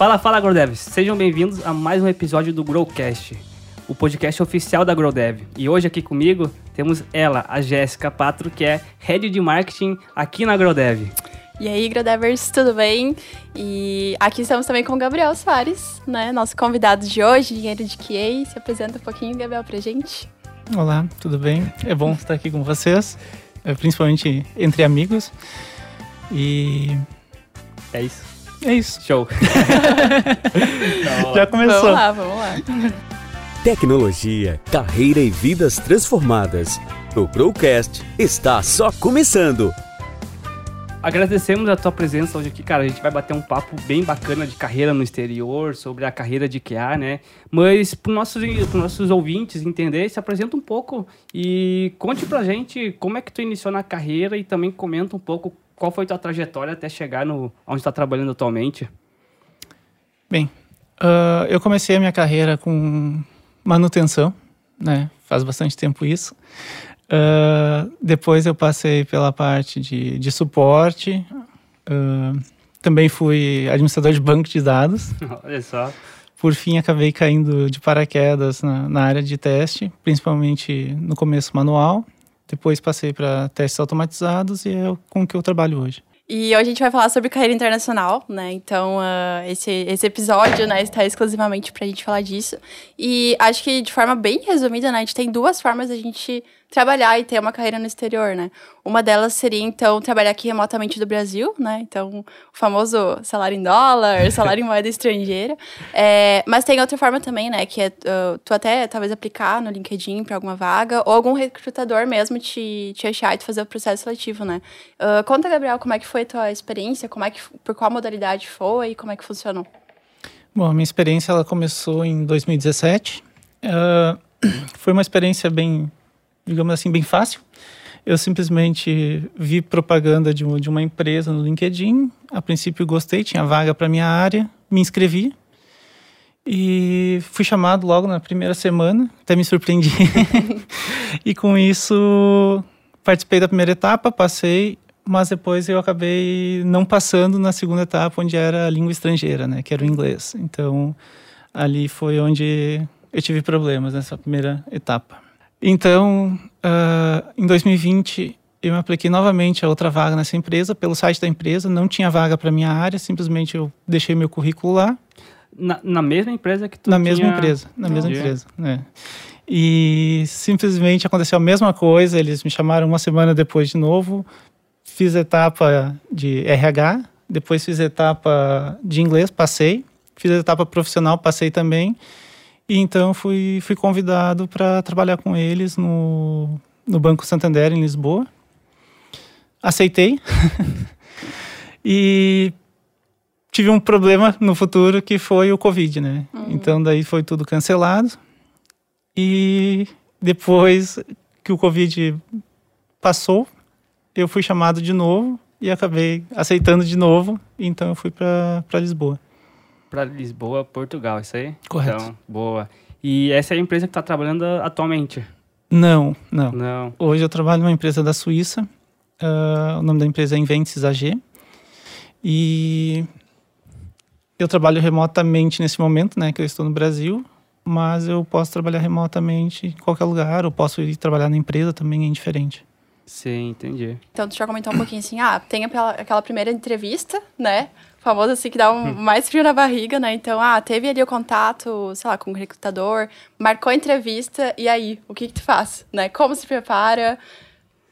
Fala, fala, AgroDevs! Sejam bem-vindos a mais um episódio do Growcast, o podcast oficial da AgroDev. E hoje aqui comigo temos ela, a Jéssica Patro, que é Head de Marketing aqui na AgroDev. E aí, Gradevers, tudo bem? E aqui estamos também com o Gabriel Soares, né? Nosso convidado de hoje, engenheiro de QA. Se apresenta um pouquinho, Gabriel, pra gente. Olá, tudo bem? É bom estar aqui com vocês, é, principalmente entre amigos. E É isso. É isso. Show! Já começou. Vamos lá, vamos lá. Tecnologia, carreira e vidas transformadas. O Growcast está só começando. Agradecemos a tua presença hoje aqui, cara. A gente vai bater um papo bem bacana de carreira no exterior, sobre a carreira de QA, né? Mas para nossos, pros nossos ouvintes entender, se apresenta um pouco e conte pra gente como é que tu iniciou na carreira e também comenta um pouco qual foi tua trajetória até chegar no onde está trabalhando atualmente. Bem, ah, eu comecei a minha carreira com manutenção, né? Faz bastante tempo isso. Ah, depois eu passei pela parte de, de suporte. Ah, também fui administrador de banco de dados. Olha só. Por fim, acabei caindo de paraquedas na, na área de teste, principalmente no começo manual. Depois passei para testes automatizados e é com o que eu trabalho hoje. E hoje a gente vai falar sobre carreira internacional, né? Então, ah, esse, esse episódio, né, está exclusivamente pra gente falar disso. E acho que de forma bem resumida, né, a gente tem duas formas da gente trabalhar e ter uma carreira no exterior, né? Uma delas seria, então, trabalhar aqui remotamente do Brasil, né? Então, o famoso salário em dólar, salário em moeda estrangeira. É, mas tem outra forma também, né? Que é ah, tu até talvez aplicar no LinkedIn para alguma vaga, ou algum recrutador mesmo te, te achar e tu fazer o processo seletivo, né? Ah, conta, Gabriel, como é que foi a tua experiência, como é que, por qual modalidade foi, como é que funcionou? Bom, a minha experiência ela começou em 2017. Ah, foi uma experiência bem, digamos assim, bem fácil. Eu simplesmente vi propaganda de, de uma empresa no LinkedIn. A princípio gostei, tinha vaga para minha área, me inscrevi e fui chamado logo na primeira semana. Até me surpreendi. e com isso participei da primeira etapa, passei, mas depois eu acabei não passando na segunda etapa, onde era a língua estrangeira, né, que era o inglês. Então, ali foi onde eu tive problemas nessa primeira etapa. Então, ah, em 2020, eu me apliquei novamente a outra vaga nessa empresa, pelo site da empresa, não tinha vaga para minha área, simplesmente eu deixei meu currículo lá, Na, na mesma empresa que tu na mesma tinha- empresa, na mesma empresa, né. E simplesmente aconteceu a mesma coisa, eles me chamaram uma semana depois de novo, fiz etapa de RH, depois fiz etapa de inglês, passei, fiz etapa profissional, passei também, e então fui, fui convidado para trabalhar com eles no, no Banco Santander, em Lisboa. Aceitei. e tive um problema no futuro que foi o Covid, né? Então daí foi tudo cancelado. E depois que o Covid passou, eu fui chamado de novo e acabei aceitando de novo. Então eu fui para Lisboa. Pra Lisboa, Portugal, isso aí? Correto. Então, boa. E essa é a empresa que tá trabalhando atualmente? Não, não. Não. Hoje eu trabalho numa empresa da Suíça. ah, o nome da empresa é Inventes AG. E eu trabalho remotamente nesse momento, né? Que eu estou no Brasil. Mas eu posso trabalhar remotamente em qualquer lugar. Ou posso ir trabalhar na empresa também, é indiferente. Sim, entendi. Então, tu já comentou um pouquinho assim, ah, tem aquela, aquela primeira entrevista, né? Famoso assim, que dá um mais frio na barriga, né? Então, ah, teve ali o contato, sei lá, com o recrutador, marcou a entrevista, e aí, o que que tu faz, né? Como se prepara?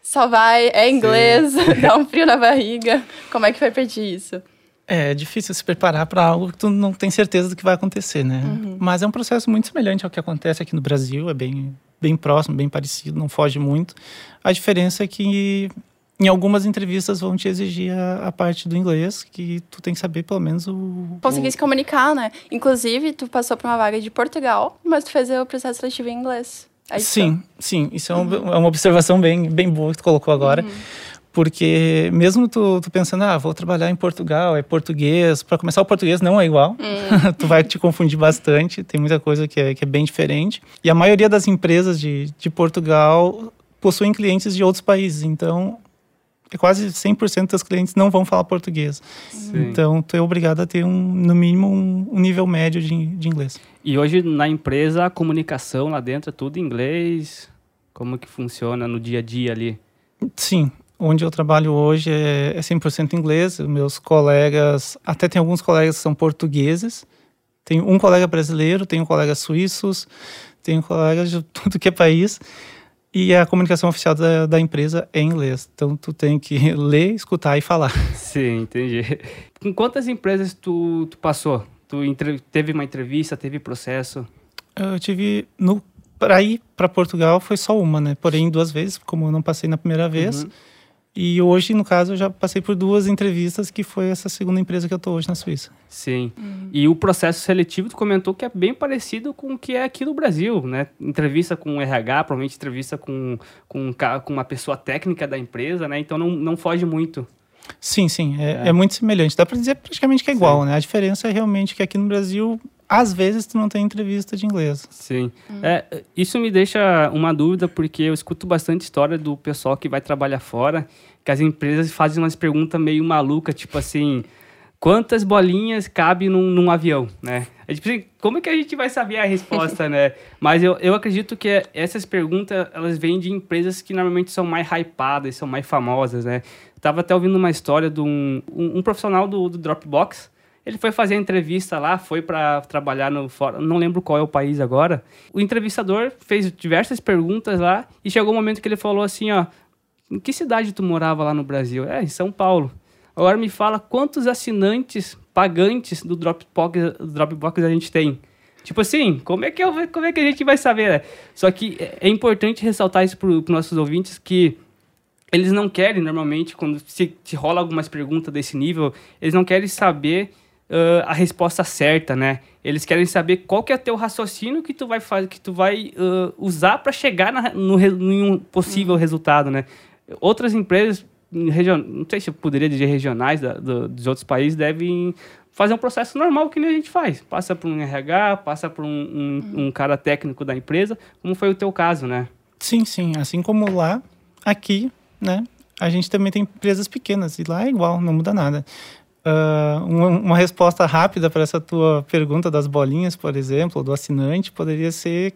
Só vai, é inglês, dá um frio na barriga. Como é que vai pedir isso? É difícil se preparar para algo que tu não tem certeza do que vai acontecer, né? Mas é um processo muito semelhante ao que acontece aqui no Brasil, é bem, bem próximo, bem parecido, não foge muito. A diferença é que em algumas entrevistas vão te exigir a, a parte do inglês, que tu tem que saber pelo menos o. Conseguir se comunicar, né? Inclusive, tu passou por uma vaga de Portugal, mas tu fez o processo seletivo em inglês. É? Sim, sim. Isso é, um- é uma observação bem, bem boa que tu colocou agora. Porque mesmo tu, tu pensando, ah, vou trabalhar em Portugal, é português. Para começar, o português não é igual. tu vai te confundir bastante. Tem muita coisa que é, que é bem diferente. E a maioria das empresas de, de Portugal possuem clientes de outros países. Então, quase 100% dos clientes não vão falar português. Sim. Então, tu é obrigado a ter, um, no mínimo, um, um nível médio de, de inglês. E hoje na empresa a comunicação lá dentro é tudo em inglês? Como que funciona no dia a dia ali? Sim, onde eu trabalho hoje é, é 100% inglês. Meus colegas, até tem alguns colegas que são portugueses. Tem um colega brasileiro, tem um colega suíços, tem colegas de tudo que é país. E a comunicação oficial da, da empresa é em inglês. Então, tu tem que ler, escutar e falar. Sim, entendi. Com quantas empresas tu, tu passou? Tu entre, teve uma entrevista, teve processo? Eu tive... No, para ir para Portugal foi só uma, né? Porém, duas vezes, como eu não passei na primeira vez. Uhum. E hoje, no caso, eu já passei por duas entrevistas, que foi essa segunda empresa que eu estou hoje na Suíça. Sim. Uhum. E o processo seletivo, tu comentou que é bem parecido com o que é aqui no Brasil, né? Entrevista com o RH, provavelmente entrevista com, com, com uma pessoa técnica da empresa, né? Então não, não foge muito. Sim, sim. É, é. é muito semelhante. Dá para dizer praticamente que é igual, sim. né? A diferença é realmente que aqui no Brasil às vezes tu não tem entrevista de inglês. Sim. Hum. É, isso me deixa uma dúvida, porque eu escuto bastante história do pessoal que vai trabalhar fora, que as empresas fazem umas perguntas meio malucas, tipo assim, quantas bolinhas cabe num, num avião, né? É tipo assim, como é que a gente vai saber a resposta, né? Mas eu, eu acredito que essas perguntas, elas vêm de empresas que normalmente são mais hypadas, são mais famosas, né? Eu tava até ouvindo uma história de um, um, um profissional do, do Dropbox, ele foi fazer a entrevista lá, foi para trabalhar no fora, não lembro qual é o país agora. O entrevistador fez diversas perguntas lá e chegou um momento que ele falou assim, ó, em que cidade tu morava lá no Brasil? É, em São Paulo. Agora me fala quantos assinantes pagantes do Dropbox, Dropbox a gente tem. Tipo assim, como é que, eu, como é que a gente vai saber? Né? Só que é, é importante ressaltar isso para os nossos ouvintes que eles não querem, normalmente, quando se, se rola algumas perguntas desse nível, eles não querem saber uh, a resposta certa, né? Eles querem saber qual que é o teu raciocínio que tu vai fazer, que tu vai uh, usar para chegar na, no, em um possível uhum. resultado, né? Outras empresas, region, não sei se eu poderia dizer regionais da, do, dos outros países, devem fazer um processo normal que nem a gente faz. Passa por um RH, passa por um, um, uhum. um cara técnico da empresa, como foi o teu caso, né? Sim, sim. Assim como lá, aqui, né? A gente também tem empresas pequenas e lá é igual, não muda nada. Uh, uma, uma, resposta rápida para essa tua pergunta das bolinhas, por exemplo, do assinante, poderia ser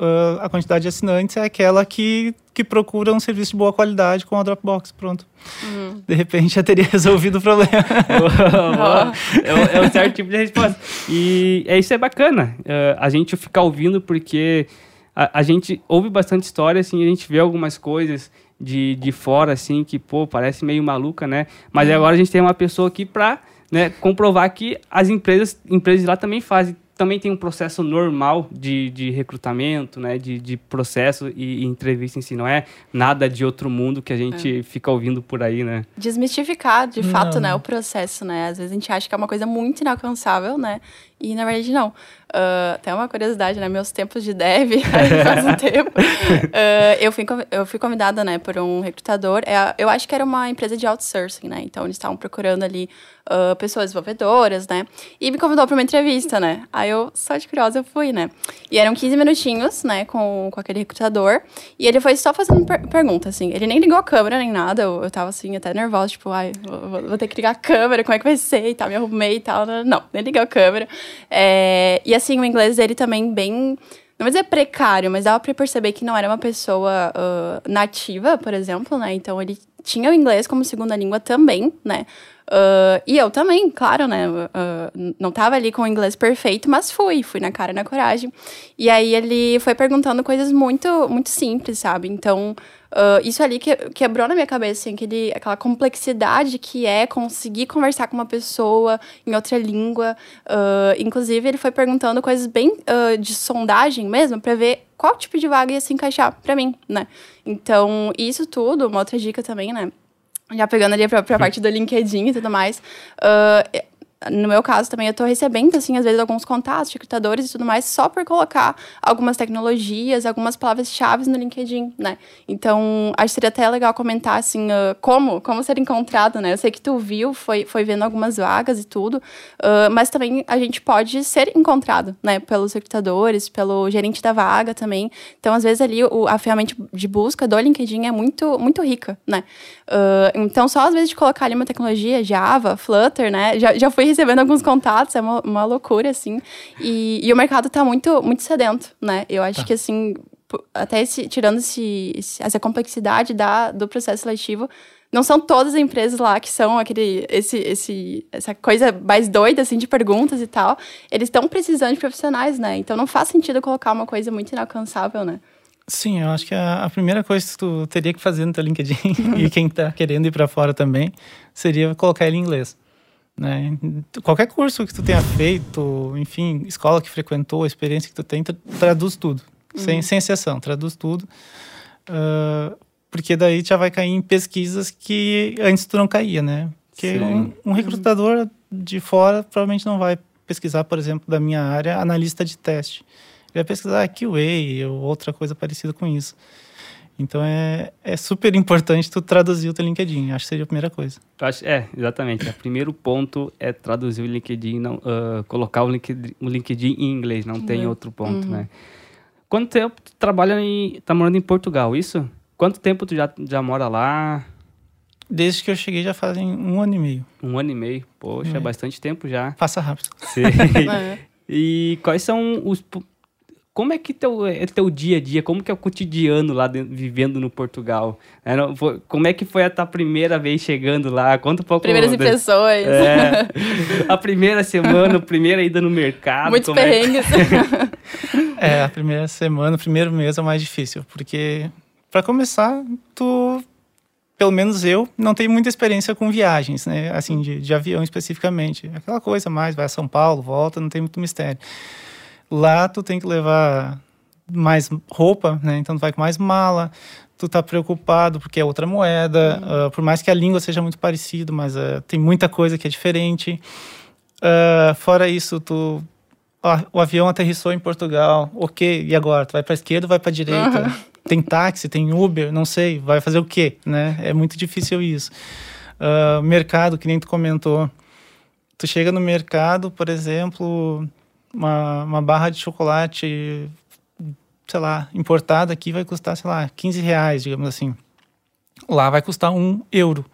uh, a quantidade de assinantes é aquela que, que procura um serviço de boa qualidade com a Dropbox, pronto. Uhum. De repente já teria resolvido o problema. é, o, é certo tipo de resposta. E é, isso é bacana, uh, a gente ficar ouvindo porque a, a gente ouve bastante história, assim, a gente vê algumas coisas de, de fora, assim, que, pô, parece meio maluca, né? Mas uhum. agora a gente tem uma pessoa aqui para né, comprovar que as empresas, empresas lá também fazem também tem um processo normal de, de recrutamento, né? De, de processo e, e, entrevista em si. Não é nada de outro mundo que a gente é. fica ouvindo por aí, né? Desmistificar, de fato, né? O processo, né? Às vezes a gente acha que é uma coisa muito inalcançável, né? E na verdade não. Uh, tem uma curiosidade, né? Meus tempos de dev, faz um tempo. Uh, eu, fui, eu fui convidada, né, por um recrutador. É, eu acho que era uma empresa de outsourcing, né? Então eles estavam procurando ali uh, pessoas desenvolvedoras, né? E me convidou para uma entrevista, né? Aí eu, só de curiosa, eu fui, né? E eram 15 minutinhos, né, com, com aquele recrutador. E ele foi só fazendo per pergunta, assim. Ele nem ligou a câmera nem nada. Eu, eu tava, assim, até nervosa, tipo, ai, vou, vou ter que ligar a câmera, como é que vai ser e tal. Me arrumei e tal. Não, nem ligou a câmera. É, e assim, o inglês dele também bem não vou dizer precário, mas dava pra perceber que não era uma pessoa uh, nativa, por exemplo, né? Então ele tinha o inglês como segunda língua também, né? Uh, e eu também, claro, né? Uh, não tava ali com o inglês perfeito, mas fui, fui na cara e na coragem. E aí ele foi perguntando coisas muito, muito simples, sabe? Então, Uh, isso ali que, quebrou na minha cabeça, assim, aquele, aquela complexidade que é conseguir conversar com uma pessoa em outra língua. Inclusive, ele foi perguntando coisas bem de sondagem mesmo, para ver qual tipo de vaga ia se encaixar para mim, né? Então, isso tudo, uma outra dica também, né? Já pegando ali pra, pra parte do LinkedIn e tudo mais. Uh, no meu caso também, eu tô recebendo, assim, às vezes alguns contatos de recrutadores e tudo mais, só por colocar algumas tecnologias, algumas palavras-chave no LinkedIn, né? Então, acho que seria até legal comentar, assim, uh, como, como ser encontrado, né? Eu sei que tu viu, foi, foi vendo algumas vagas e tudo, uh, mas também a gente pode ser encontrado, né? Pelos recrutadores, pelo gerente da vaga também. Então, às vezes ali, o, a ferramenta de busca do LinkedIn é muito, muito rica, né? Uh, então, só às vezes de colocar ali uma tecnologia, Java, Flutter, né? Já, já fui recebendo alguns contatos, é uma, uma loucura, assim. E, e o mercado tá muito, muito sedento, né? Eu acho Tá. que, assim, até esse, tirando esse, essa complexidade da, do processo seletivo, não são todas as empresas lá que são aquele, esse, esse, essa coisa mais doida, assim, de perguntas e tal. Eles estão precisando de profissionais, né? Então não faz sentido colocar uma coisa muito inalcançável, né? Sim, eu acho que a, a primeira coisa que tu teria que fazer no teu LinkedIn e quem tá querendo ir para fora também seria colocar ele em inglês. Né? Qualquer curso que tu tenha feito, enfim, escola que frequentou, experiência que tu tem, traduz tudo, sem, sem exceção, traduz tudo. Ah, porque daí já vai cair em pesquisas que antes tu não caía, né? Porque um, um recrutador de fora provavelmente não vai pesquisar, por exemplo, da minha área, analista de teste. Ele vai pesquisar QA ou outra coisa parecida com isso. Então é, é super importante tu traduzir o teu LinkedIn. Acho que seria a primeira coisa. Acho- é, exatamente. O primeiro ponto é traduzir o LinkedIn, não, ah, colocar o LinkedIn, o LinkedIn em inglês, não tem Uhum. outro ponto, né? Quanto tempo tu trabalha em. tá morando em Portugal, isso? Quanto tempo tu já, já mora lá? Desde que eu cheguei já fazem um ano e meio. Um ano e meio. Poxa, é É. bastante tempo já. Passa rápido. Sim. É. E quais são os. Como é que teu, é teu dia a dia? Como que é o cotidiano lá dentro- vivendo no Portugal? É, não- foi- como é que foi a tua primeira vez chegando lá? Conta um pouco. Primeiras de- impressões. É, a primeira semana, a primeira ida no mercado. Muitos como é que- perrengues. É, a primeira semana, o primeiro mês é o mais difícil, porque para começar, tu, pelo menos eu, não tenho muita experiência com viagens, né? Assim, de, de avião especificamente. Aquela coisa mais, vai a São Paulo, volta, não tem muito mistério. Lá tu tem que levar mais roupa, né? Então tu vai com mais mala, tu tá preocupado porque é outra moeda, ah, por mais que a língua seja muito parecida, mas ah, tem muita coisa que é diferente. Ah, fora isso, tu o avião aterrissou em Portugal, ok, e agora? Tu vai para esquerda ou vai para direita? Tem táxi, tem Uber, não sei, vai fazer o quê, né? É muito difícil isso. Mercado, que nem tu comentou. Tu chega no mercado, por exemplo, uma, uma barra de chocolate, sei lá, importada aqui vai custar, sei lá, 15 reais, digamos assim. Lá vai custar um euro,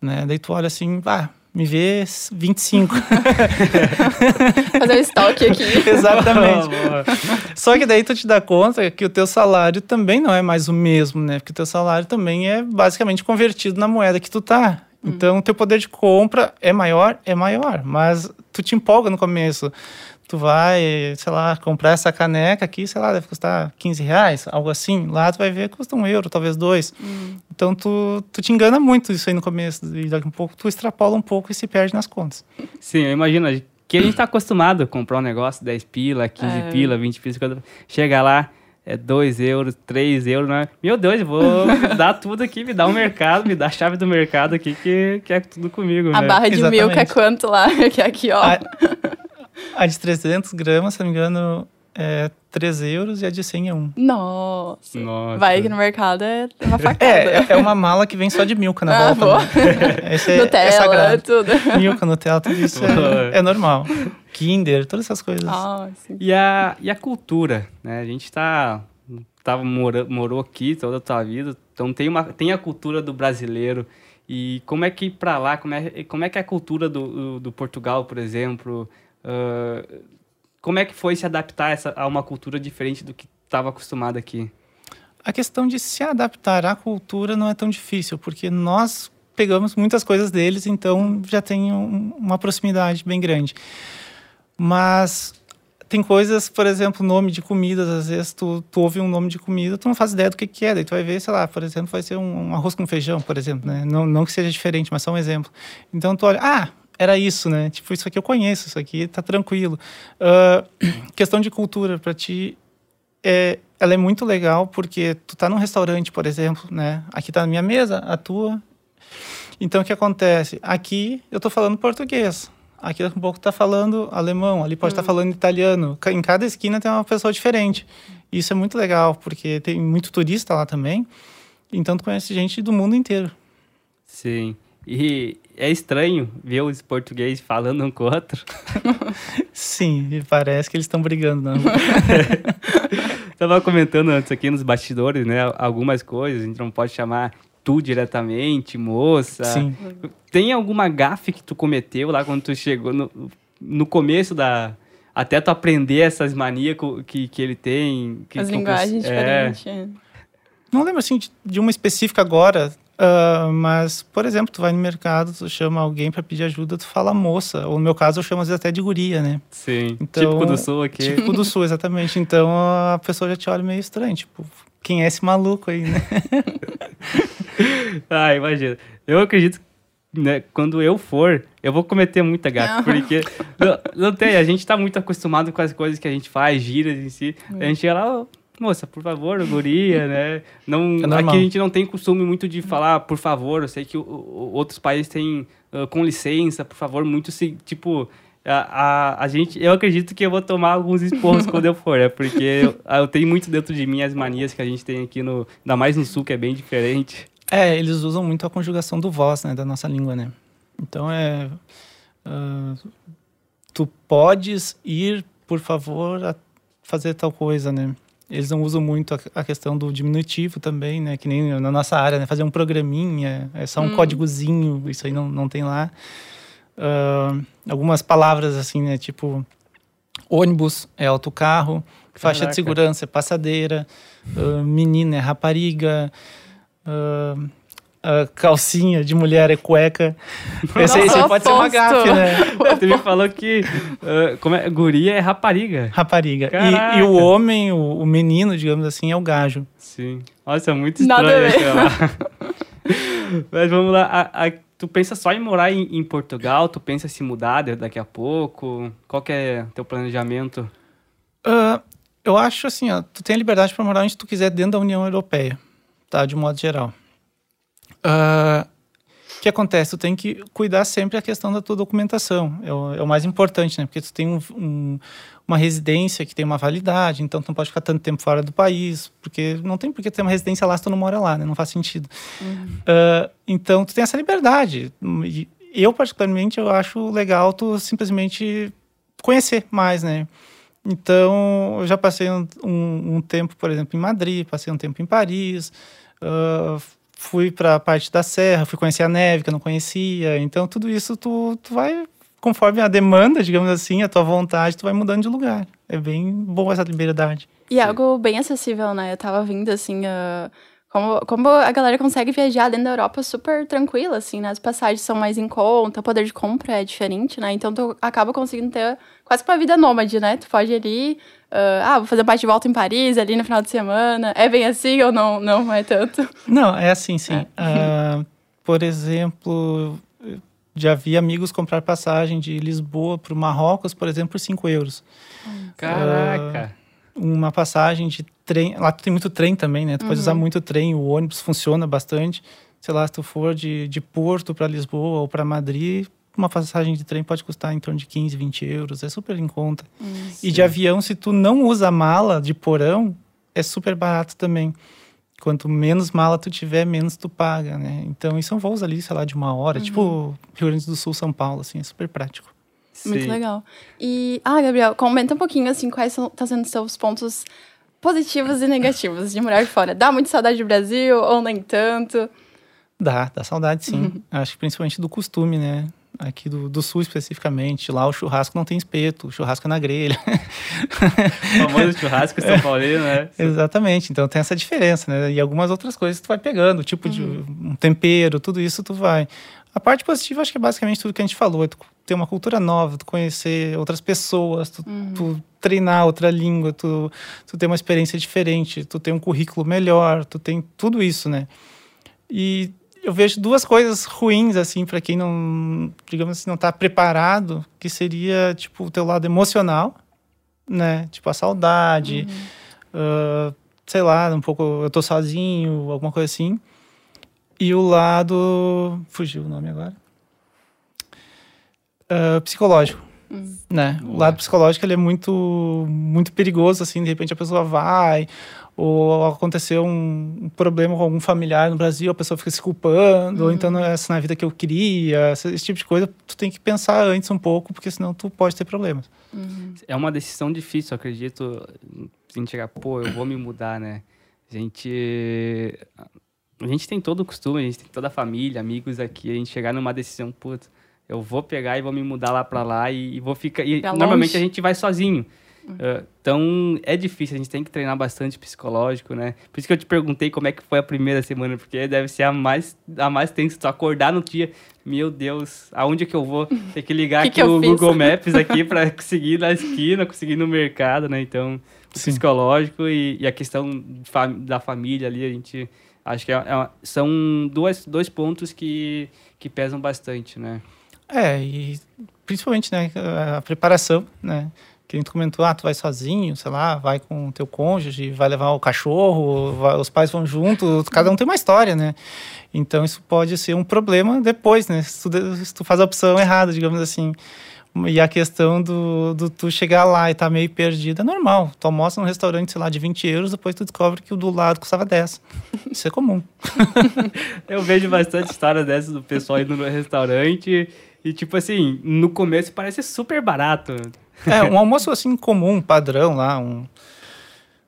né? Daí tu olha assim, ah, me vê 25. Fazer um estoque aqui. Exatamente. Boa. Só que daí tu te dá conta que o teu salário também não é mais o mesmo, né? Porque o teu salário também é basicamente convertido na moeda que tu tá. Então, o teu poder de compra é maior, é maior, mas tu te empolga no começo. Tu vai, sei lá, comprar essa caneca aqui, sei lá, deve custar 15 reais, algo assim. Lá tu vai ver, custa um euro, talvez dois. Então, tu, tu te engana muito isso aí no começo. E daqui a pouco tu extrapola um pouco e se perde nas contas. Sim, eu imagino que a gente tá acostumado a comprar um negócio 10 pila, 15 É. pila, 20 pila. Quando chega lá, é 2 euros, 3 euros, né? Meu Deus, eu vou dar tudo aqui, me dá o mercado, me dá a chave do mercado aqui, que, que é tudo comigo, A né? barra de Exatamente. milk é quanto lá? Que é aqui, ó. A, a de 300 gramas, se não me engano, é 3 euros e a de 100 é 1. Nossa. Nossa. Vai aqui no mercado, é uma facada. É, é- é uma mala que vem só de milka na Ah, volta. boa. Né? Esse é, é Nutella, sagrado. tudo. Milka, Nutella, tudo isso é, é normal. Kinder, todas essas coisas. Ah, sim. E a, e a cultura, né? A gente tá, tava, mora, morou aqui toda a tua vida, então tem, uma, tem a cultura do brasileiro. E como é que ir pra lá, como é, como é que é a cultura do, do, do Portugal, por exemplo? Ah, como é que foi se adaptar a essa, a uma cultura diferente do que estava acostumado aqui? A questão de se adaptar à cultura não é tão difícil, porque nós pegamos muitas coisas deles, então já tem um- uma proximidade bem grande. Mas tem coisas, por exemplo, nome de comidas, às vezes tu, tu ouve um nome de comida, tu não faz ideia do que, que é, daí tu vai ver, sei lá, por exemplo, vai ser um, um arroz com feijão, por exemplo, né? Não, não que seja diferente, mas só um exemplo. Então tu olha, ah, era isso, né? Tipo, isso aqui eu conheço, isso aqui tá tranquilo. Ah, questão de cultura, para ti, é, ela é muito legal porque tu tá num restaurante, por exemplo, né? Aqui tá na minha mesa, a tua. Então o que acontece? Aqui eu tô falando português. Aqui daqui a pouco tá falando alemão, ali pode estar falando italiano. Em cada esquina tem uma pessoa diferente. Isso é muito legal, porque tem muito turista lá também. Então tu conhece gente do mundo inteiro. Sim. E é estranho ver os portugueses falando um com o outro. Sim, e parece que eles estão brigando, não. Tava comentando antes aqui nos bastidores, né? Algumas coisas, a gente não pode chamar tu diretamente, moça. Sim. Tem alguma gafe que tu cometeu lá quando tu chegou no, no começo da. Até tu aprender essas manias que, que ele tem. Que, As linguagens é. diferentes. Não lembro assim de, de uma específica agora, ah, mas, por exemplo, tu vai no mercado, tu chama alguém para pedir ajuda, tu fala moça. Ou no meu caso, eu chamo às vezes até de guria, né? Sim. Então, Típico do sul aqui. Típico do sul, exatamente. Então a pessoa já te olha meio estranho, tipo, quem é esse maluco aí, né? Ah, imagina. Eu acredito né, quando eu for, eu vou cometer muita gafe, porque não, não tem, a gente tá muito acostumado com as coisas que a gente faz, giras em si. A gente chega lá, "Ô, moça, por favor, guria, né? Não, É aqui a gente não tem costume muito de falar por favor, eu sei que o- o- outros países têm ah, com licença, por favor, muito se- tipo a, a, a gente, eu acredito que eu vou tomar alguns esporros quando eu for, é porque eu, eu tenho muito dentro de mim as manias que a gente tem aqui no, ainda mais no sul que é bem diferente. É, eles usam muito a conjugação do voz, né, da nossa língua, né? Então é. ah, tu podes ir, por favor, a fazer tal coisa, né? Eles não usam muito a, a questão do diminutivo também, né? Que nem na nossa área, né? Fazer um programinha, é só um códigozinho, isso aí não, não tem lá. Ah, algumas palavras assim, né? Tipo, ônibus é autocarro, faixa Caraca. de segurança é passadeira, ah, menina é rapariga, ah, a calcinha de mulher é cueca. Esse, Nossa, pode ser uma gafe, né? Você me falou que ah, como é, guria é rapariga. Rapariga. E, e o homem, o, o menino, digamos assim, é o gajo. Sim. Nossa, é muito Nada a estranho. Mas vamos lá. a- a- tu pensa só em morar em, em Portugal? Tu pensa em se mudar daqui a pouco? Qual que é teu planejamento? Ah, eu acho assim, ó, tu tem a liberdade para morar onde tu quiser dentro da União Europeia, tá? De modo geral. Ah, o que acontece? Tu tem que cuidar sempre a questão da tua documentação. É o, é o mais importante, né? Porque tu tem um- um- uma residência que tem uma validade, então tu não pode ficar tanto tempo fora do país, porque não tem por que ter uma residência lá se tu não mora lá, né? Não faz sentido. Ah, então tu tem essa liberdade. Eu, particularmente, eu acho legal tu simplesmente conhecer mais, né? Então, eu já passei um, um- tempo, por exemplo, em Madrid, passei um tempo em Paris, ah, fui para a parte da serra, fui conhecer a neve que eu não conhecia. Então, tudo isso tu, tu vai, conforme a demanda, digamos assim, a tua vontade, tu vai mudando de lugar. É bem boa essa liberdade. E é algo bem acessível, né? Eu tava vindo, assim, ah, como, como a galera consegue viajar dentro da Europa super tranquila, assim, né? As passagens são mais em conta, o poder de compra é diferente, né? Então tu acaba conseguindo ter quase que uma vida nômade, né? Tu pode ir ali, ah, ah, vou fazer um bate de volta em Paris ali no final de semana. É bem assim ou não? Não é tanto? Não, é assim, sim. Ah, por exemplo, já vi amigos comprar passagem de Lisboa para o Marrocos, por exemplo, por 5 euros. Caraca. uma passagem de trem. Lá tem muito trem também, né? Tu pode usar muito trem, o ônibus funciona bastante. Sei lá, se tu for de, de Porto para Lisboa ou para Madrid, uma passagem de trem pode custar em torno de 15, 20 euros. É super em conta. E de avião, se tu não usa mala de porão, é super barato também. Quanto menos mala tu tiver, menos tu paga, né? Então, e são voos ali, sei lá, de uma hora. Tipo Rio Grande do Sul, São Paulo, assim, é super prático. Muito Sim. legal. E, ah, Gabriel, comenta um pouquinho, assim, quais são tá sendo os seus pontos positivos e negativos de morar fora. Dá muita saudade do Brasil ou nem tanto? Dá, dá saudade sim. Acho que principalmente do costume, né? Aqui do, do sul especificamente. Lá o churrasco não tem espeto, o churrasco é na grelha. O famoso churrasco São Paulino, né? Exatamente. Então tem essa diferença, né? E algumas outras coisas tu vai pegando, tipo de um tempero, tudo isso tu vai. A parte positiva acho que é basicamente tudo que a gente falou. É tu ter uma cultura nova, tu conhecer outras pessoas, tu, tu treinar outra língua, tu, tu ter uma experiência diferente, tu ter um currículo melhor, tu tem tudo isso, né? E eu vejo duas coisas ruins, assim, para quem não, digamos assim, não tá preparado, que seria, tipo, o teu lado emocional, né? Tipo, a saudade, ah, sei lá, um pouco, eu tô sozinho, alguma coisa assim. E o lado, fugiu o nome agora. Ah, psicológico. Né? O lado psicológico ele é muito muito perigoso assim, de repente a pessoa vai ou aconteceu um, problema com algum familiar no Brasil, a pessoa fica se culpando, ou então não é essa na vida que eu queria, esse, tipo de coisa, tu tem que pensar antes um pouco, porque senão tu pode ter problemas. É uma decisão difícil, acredito. Gente chegar, pô, eu vou me mudar, né? A gente. a gente tem todo o costume, a gente tem toda a família, amigos aqui, a gente chegar numa decisão, putz, eu vou pegar e vou me mudar lá para lá e, e, vou ficar. E Pra normalmente longe. a gente vai sozinho. Uh, então é difícil, a gente tem que treinar bastante psicológico, né? Por isso que eu te perguntei como é que foi a primeira semana, porque deve ser a mais, a mais tensa. Tu acordar no dia, meu Deus, aonde é que eu vou? Ter que ligar Que aqui que o fiz? Google Maps aqui para conseguir ir na esquina, conseguir ir no mercado, né? Então, psicológico e, e a questão da família ali, a gente acho que é, é uma- são duas, dois pontos que, que pesam bastante, né? É, e principalmente, né, a preparação, né? Que a gente comentou, ah, tu vai sozinho, sei lá, vai com o teu cônjuge, vai levar o cachorro, vai- os pais vão junto, cada um tem uma história, né? Então isso pode ser um problema depois, né? Se tu, se tu faz a opção errada, digamos assim. E a questão do, do tu chegar lá e tá meio perdido é normal. Tu almoça num restaurante, sei lá, de 20 euros, depois tu descobre que o do lado custava 10. Isso é comum. Eu vejo bastante histórias dessas do pessoal indo no restaurante e, tipo assim, no começo parece super barato. É, um almoço assim comum, padrão lá, um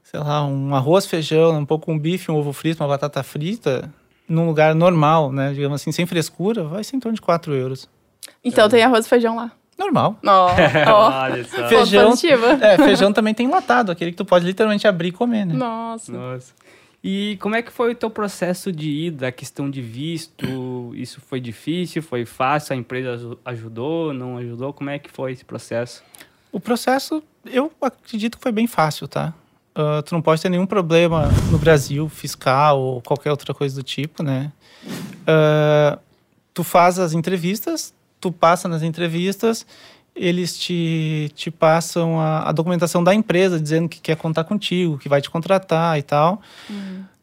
sei lá, um arroz, feijão, um pouco um bife, um ovo frito, uma batata frita, num lugar normal, né, digamos assim, sem frescura, vai ser em torno de 4 euros. Então tem arroz e feijão lá. Normal. Só. Ponto Feijão, positivo. é, feijão também tem enlatado, aquele que tu pode literalmente abrir e comer, né? Nossa. Nossa. E como é que foi o teu processo de ida, a questão de visto? Isso foi difícil, foi fácil? A empresa aju- ajudou, não ajudou? Como é que foi esse processo? O processo, eu acredito que foi bem fácil, tá? Ah, tu não pode ter nenhum problema no Brasil, fiscal ou qualquer outra coisa do tipo, né? Ah, tu faz as entrevistas, tu passa nas entrevistas, eles te, te passam a, a documentação da empresa dizendo que quer contar contigo, que vai te contratar e tal.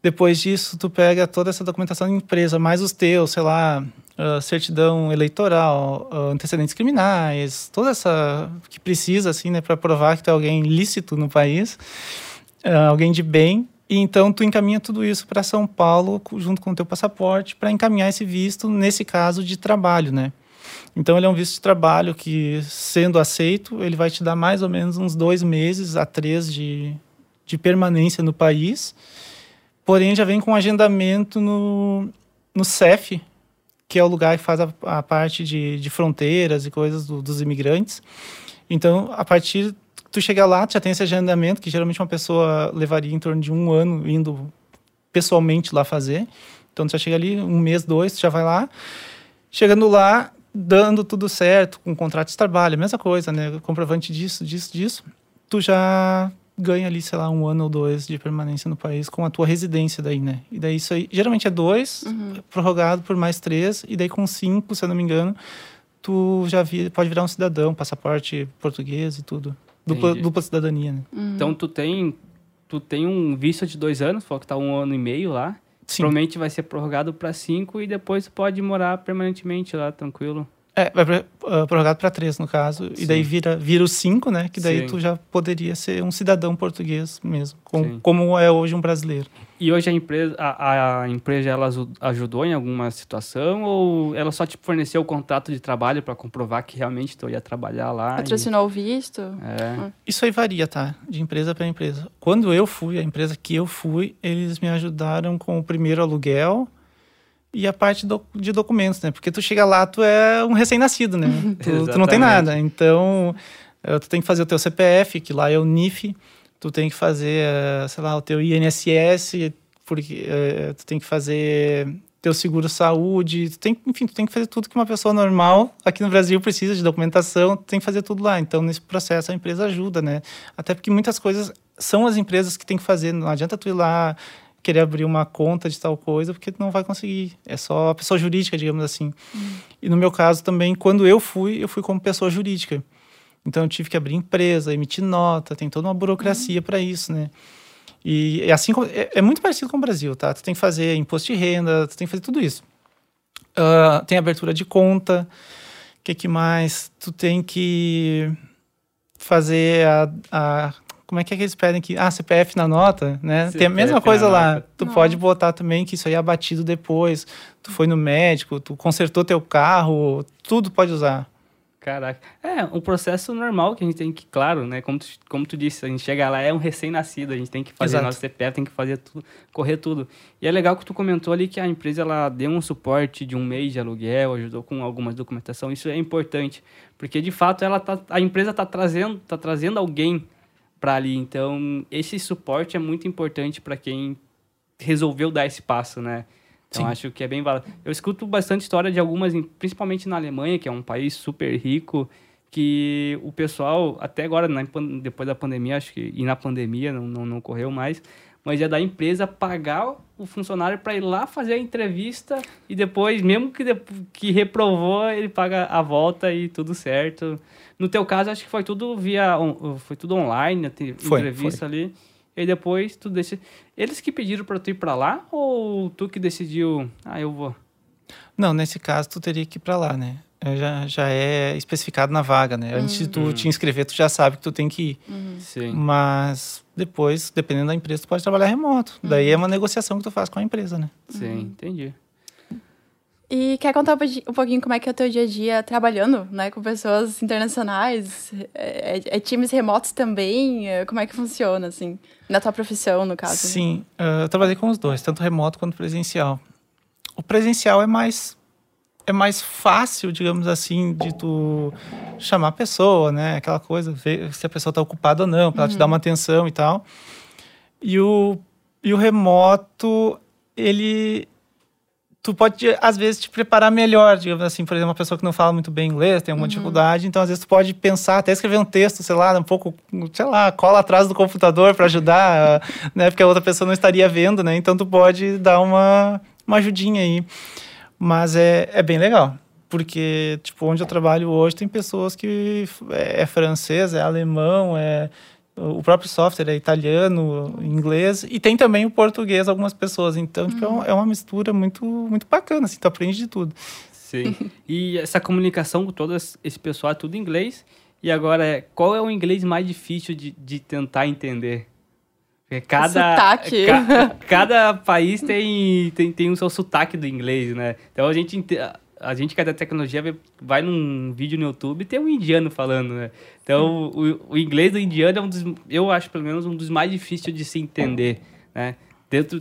Depois disso, tu pega toda essa documentação da empresa, mais os teus, sei lá, ah, certidão eleitoral, ah, antecedentes criminais, toda essa que precisa, assim, né, para provar que tu é alguém lícito no país, ah, alguém de bem. E então tu encaminha tudo isso para São Paulo junto com o teu passaporte para encaminhar esse visto, nesse caso de trabalho, né? Então ele é um visto de trabalho que, sendo aceito, ele vai te dar mais ou menos uns dois meses a três de, de permanência no país. Porém, já vem com agendamento no, no CEF, que é o lugar que faz a, a parte de, de fronteiras e coisas do- dos imigrantes. Então, a partir tu chegar lá, tu já tem esse agendamento, que geralmente uma pessoa levaria em torno de um ano indo pessoalmente lá fazer. Então, tu já chega ali, um mês, dois, tu já vai lá. Chegando lá, dando tudo certo, com contrato de trabalho, mesma coisa, né? Comprovante disso, disso, disso. Tu já ganha ali, sei lá, um ano ou dois de permanência no país com a tua residência daí, né? E daí isso aí, geralmente é dois, prorrogado por mais três, e daí com cinco, se eu não me engano, tu já vi, pode virar um cidadão, passaporte português e tudo. Dupla, dupla cidadania, né? Então tu tem, tu tem um visto de dois anos, falou que tá um ano e meio lá. Sim. Provavelmente vai ser prorrogado para cinco e depois pode morar permanentemente lá, tranquilo. É, vai ah, prorrogado para três, no caso. E daí Sim. vira, vira os cinco, né? Que daí Sim. tu já poderia ser um cidadão português mesmo, com- Sim. como é hoje um brasileiro. E hoje a empresa, a, a empresa ela aju- ajudou em alguma situação ou ela só te forneceu o contrato de trabalho para comprovar que realmente tu ia trabalhar lá? e- Patrocinou o visto. É. Isso aí varia, tá? De empresa para empresa. Quando eu fui, a empresa que eu fui, eles me ajudaram com o primeiro aluguel e a parte do- de documentos, né? Porque tu chega lá, tu é um recém-nascido, né? tu, tu não tem nada. Então, eh, tu tem que fazer o teu CPF, que lá é o NIF. Tu tem que fazer, eh, sei lá, o teu INSS, porque eh, tu tem que fazer teu seguro saúde, tu tem, enfim, tu tem que fazer tudo que uma pessoa normal aqui no Brasil precisa de documentação, tu tem que fazer tudo lá. Então, nesse processo, a empresa ajuda, né? Até porque muitas coisas são as empresas que têm que fazer. Não adianta tu ir lá querer abrir uma conta de tal coisa, porque tu não vai conseguir. É só a pessoa jurídica, digamos assim. E no meu caso também, quando eu fui, eu fui como pessoa jurídica. Então eu tive que abrir empresa, emitir nota, tem toda uma burocracia para isso, né? E é assim é, é muito parecido com o Brasil, tá? Tu tem que fazer imposto de renda, tu tem que fazer tudo isso. Ah, tem abertura de conta, o que, que mais? Tu tem que fazer a, a- Como é que, é que eles pedem aqui? Ah, CPF na nota, né? tem a mesma CPF coisa lá. nota. Tu Nossa. pode botar também que isso aí é abatido depois. Tu foi no médico, tu consertou teu carro, tudo pode usar. Caraca. É, um processo normal que a gente tem que, claro, né? Como tu, como tu disse, a gente chega lá, é um recém-nascido, a gente tem que fazer Exato. nosso CPF, tem que fazer tudo, correr tudo. E é legal que tu comentou ali que a empresa ela deu um suporte de um mês de aluguel, ajudou com algumas documentação. Isso é importante, porque de fato ela tá, a empresa está trazendo, tá trazendo alguém para ali. Então, esse suporte é muito importante para quem resolveu dar esse passo, né? Então, Sim. acho que é bem válido. Eu escuto bastante história de algumas, principalmente na Alemanha, que é um país super rico, que o pessoal, até agora, na depois da pandemia, acho que, e na pandemia não, não, não ocorreu mais, mas é da empresa pagar o funcionário para ir lá fazer a entrevista e depois, mesmo que, que reprovou, ele paga a volta e tudo certo. No teu caso, acho que foi tudo via, foi tudo online, a Foi, entrevista ali. E depois tu decide. Eles que pediram para tu ir para lá ou tu que decidiu, ah, eu vou? Não, nesse caso tu teria que ir para lá, né? Já, já é especificado na vaga, né? Antes de tu te inscrever, tu já sabe que tu tem que ir. Sim. Mas depois, dependendo da empresa, tu pode trabalhar remoto. Daí é uma negociação que tu faz com a empresa, né? Sim, entendi. E quer contar um pouquinho- como é que é o teu dia a dia trabalhando, né, com pessoas internacionais? É, é- é times remotos também? É, Como é que funciona, assim, na tua profissão, no caso? Sim, ah, eu trabalhei com os dois, tanto remoto quanto presencial. O presencial é mais é mais fácil, digamos assim, de tu chamar a pessoa, né? Aquela coisa, ver se a pessoa está ocupada ou não, para ela te dar uma atenção e tal. E o, e o remoto, ele tu pode às vezes te preparar melhor, digamos assim, por exemplo, uma pessoa que não fala muito bem inglês, tem alguma dificuldade, então às vezes tu pode pensar, até escrever um texto, sei lá, um pouco, sei lá, cola atrás do computador para ajudar, né, porque a outra pessoa não estaria vendo, né? Então tu pode dar uma uma ajudinha aí. Mas é, é bem legal, porque tipo, onde eu trabalho hoje tem pessoas que é, é francês, é alemão, é o próprio software é italiano, inglês e tem também o português algumas pessoas. Então, tipo, é, um- é uma mistura muito muito bacana, assim, tu aprende de tudo. Sim. E essa comunicação com todo esse pessoal é tudo em inglês. E agora, qual é o inglês mais difícil de, de tentar entender? Porque cada, Sotaque. ca- cada país tem, tem, tem o seu sotaque do inglês, né? Então a gente, a gente que é da tecnologia vai num vídeo no YouTube e tem um indiano falando, né? Então o, o inglês do indiano é um dos, eu acho pelo menos um dos mais difíceis de se entender, né? Dentro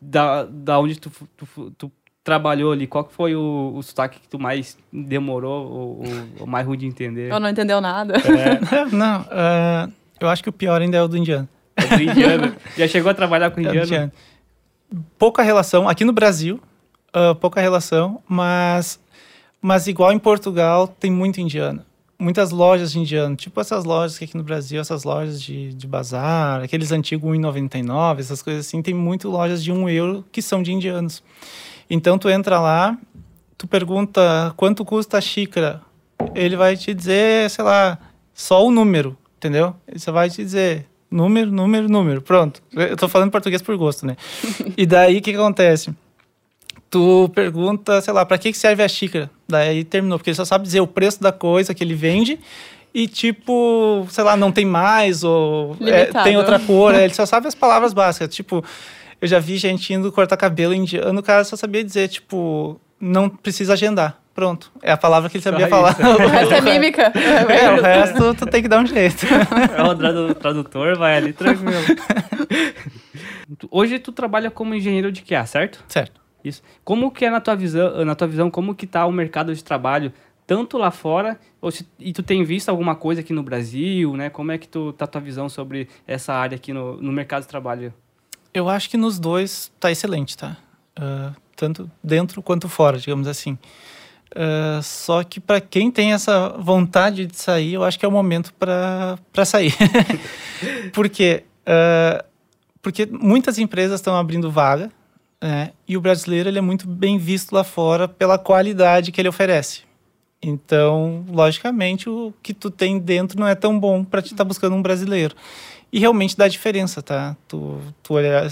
da, da onde tu, tu, tu trabalhou ali, qual que foi o, o sotaque que tu mais demorou ou, ou- mais ruim de entender? Ou não entendeu nada? não, ah, eu acho que o pior ainda é o do indiano. É do indiano. Já chegou a trabalhar com É o indiano? indiano. Pouca relação, aqui no Brasil, ah, pouca relação, mas, mas igual em Portugal, tem muito indiano. Muitas lojas de indiano, tipo essas lojas que aqui no Brasil, essas lojas de, de bazar, aqueles antigos 1,99, essas coisas assim, tem muito lojas de 1 euro que são de indianos. Então tu entra lá, tu pergunta quanto custa a xícara, ele vai te dizer, sei lá, só o número, entendeu? Ele só vai te dizer número, número, número, pronto. Eu tô falando português por gosto, né? e daí o que acontece? Tu pergunta, sei lá, para que serve a xícara? Daí terminou, porque ele só sabe dizer o preço da coisa que ele vende e tipo, sei lá, não tem mais ou é, tem outra cor, é, ele só sabe as palavras básicas, tipo, eu já vi gente indo cortar cabelo indiano, o cara só sabia dizer, tipo, não precisa agendar. Pronto, é a palavra que ele sabia Só falar. isso. O resto é mímica. É, o resto tu tem que dar um jeito. É o tradu- tradutor, vai ali tranquilo. Hoje tu trabalha como engenheiro de QA, certo? certo. Isso. Como que é na tua visão, na tua visão, como que tá o mercado de trabalho, tanto lá fora, ou se, e tu tem visto alguma coisa aqui no Brasil, né? Como é que tu tá tua visão sobre essa área aqui no, no mercado de trabalho? Eu acho que nos dois tá excelente, tá? Ah, tanto dentro quanto fora, digamos assim. Ah, só que para quem tem essa vontade de sair, eu acho que é o momento para sair. Por quê? Ah, porque muitas empresas estão abrindo vaga, né? E o brasileiro ele é muito bem visto lá fora pela qualidade que ele oferece. Então, logicamente, o que tu tem dentro não é tão bom para te estar buscando um brasileiro. E realmente dá diferença, tá? Tu, tu olhar,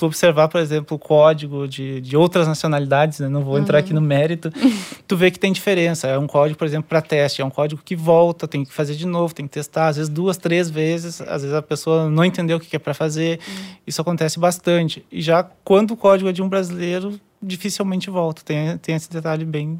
tu observar, por exemplo, o código de, de outras nacionalidades, né? Não vou entrar aqui no mérito. tu vê que tem diferença. É um código, por exemplo, para teste. É um código que volta, tem que fazer de novo, tem que testar, às vezes duas, três vezes. Às vezes a pessoa não entendeu o que é para fazer. Isso acontece bastante. E já quando o código é de um brasileiro, dificilmente volta. Tem, tem esse detalhe bem,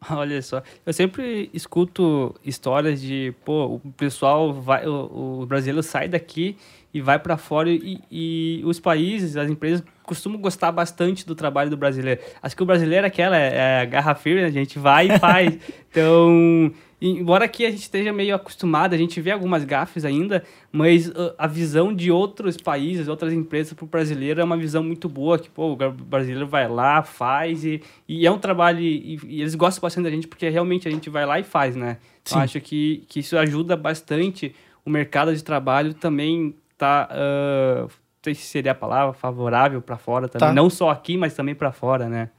Olha só, eu sempre escuto histórias de, pô, o pessoal vai, o, o brasileiro sai daqui e vai para fora e, e, os países, as empresas costumam gostar bastante do trabalho do brasileiro. Acho que o brasileiro é aquela, é, é a garra firme, a gente vai e faz. então, embora aqui a gente esteja meio acostumado, a gente vê algumas gafes ainda, mas uh, a visão de outros países, outras empresas para o brasileiro é uma visão muito boa, que pô, o brasileiro vai lá, faz, e, e é um trabalho, e, e, eles gostam bastante da gente, porque realmente a gente vai lá e faz, né? Então, acho que, que isso ajuda bastante o mercado de trabalho também tá, uh, não sei se seria a palavra, favorável para fora também, tá. não só aqui, mas também para fora, né?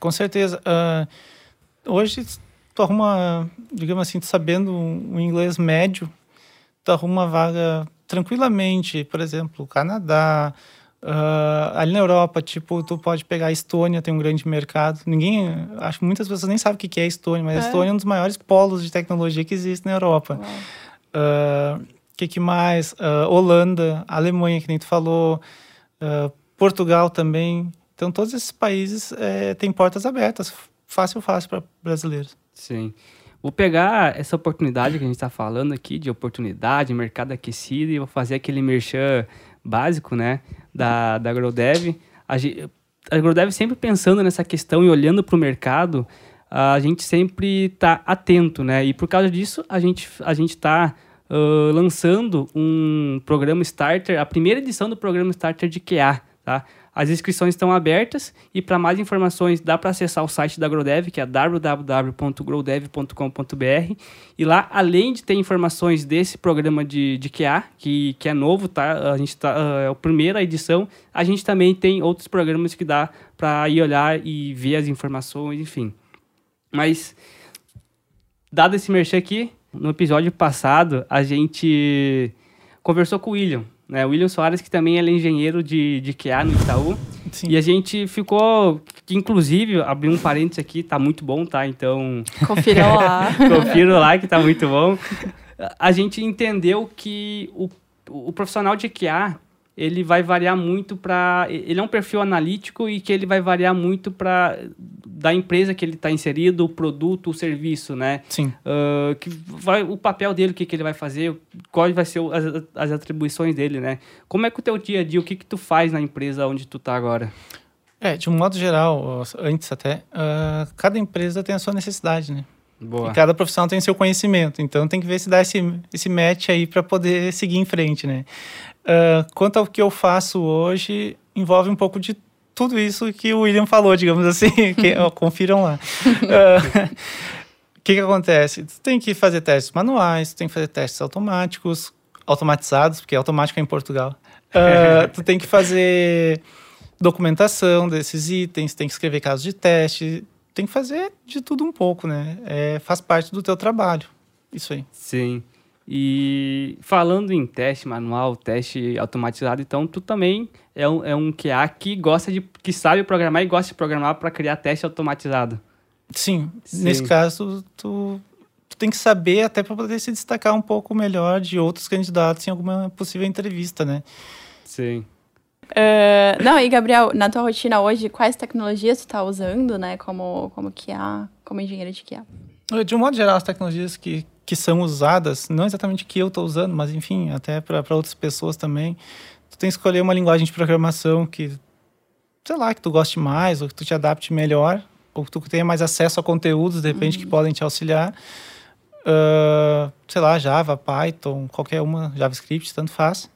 Com certeza. Uh, hoje tu arruma, digamos assim, tu sabendo um inglês médio, tu arruma uma vaga tranquilamente, por exemplo, Canadá, uh, ali na Europa, tipo, tu pode pegar a Estônia, tem um grande mercado. Ninguém, acho que muitas pessoas nem sabem o que é a Estônia, mas é. a Estônia é um dos maiores polos de tecnologia que existe na Europa. Uh, que, que mais? Uh, Holanda, Alemanha, que nem tu falou, Portugal também. Então, todos esses países é, têm portas abertas, fácil, fácil para brasileiros. Sim. Vou pegar essa oportunidade que a gente está falando aqui, de oportunidade, mercado aquecido, e vou fazer aquele merchan básico, né, da, da AgroDev. A, a AgroDev sempre pensando nessa questão e olhando para o mercado, a gente sempre está atento, né, e por causa disso a gente a gente está lançando um programa Starter, a primeira edição do programa Starter de QA, tá? As inscrições estão abertas e para mais informações dá para acessar o site da Grodev, que é www.grodev.com.br. E lá, além de ter informações desse programa de, de QA, que, que é novo, tá? A gente tá, é a primeira edição, a gente também tem outros programas que dá para ir olhar e ver as informações, enfim. Mas, dado esse merchan aqui, no episódio passado, a gente conversou com o William, né? O William Soares, que também é engenheiro de, de QA no Itaú. Sim. E a gente ficou, inclusive, abri um parênteses aqui, tá muito bom, tá? Então... Confiram lá. Confiram lá que tá muito bom. A gente entendeu que o, o profissional de QA, ele vai variar muito para... Ele é um perfil analítico e que ele vai variar muito para da empresa que ele está inserido, o produto, o serviço, né? Sim. Uh, que vai, o papel dele, o que, que ele vai fazer, quais vai ser as, as atribuições dele, né? Como é que o teu dia a dia, o que que tu faz na empresa onde tu está agora? É, de um modo geral, antes até, uh, cada empresa tem a sua necessidade, né? Boa. E cada profissional tem seu conhecimento, então tem que ver se dá esse, esse match aí para poder seguir em frente, né? Uh, quanto ao que eu faço hoje, envolve um pouco de tudo isso que o William falou, digamos assim. que, ó, confiram lá. Ah, o que, que acontece? Tu tem que fazer testes manuais, tu tem que fazer testes automáticos, automatizados, porque automático é em Portugal. Uh, tu tem que fazer documentação desses itens, tem que escrever casos de teste, tem que fazer de tudo um pouco, né? É, faz parte do teu trabalho, isso aí. Sim. E falando em teste manual, teste automatizado, então tu também é um, é um QA que gosta de que sabe programar e gosta de programar para criar teste automatizado. Sim, Sim. nesse caso tu, tu tem que saber até para poder se destacar um pouco melhor de outros candidatos em alguma possível entrevista, né? Sim. Uh, não, e Gabriel, na tua rotina hoje, quais tecnologias tu está usando, né, como, como QA, como engenheiro de QA? De um modo geral, as tecnologias que, que são usadas, não exatamente que eu estou usando, mas enfim, até para outras pessoas também, tu tem que escolher uma linguagem de programação que, sei lá, que tu goste mais, ou que tu te adapte melhor, ou que tu tenha mais acesso a conteúdos, de repente, uhum. que podem te auxiliar. Uh, sei lá, Java, Python, qualquer uma, JavaScript, tanto faz.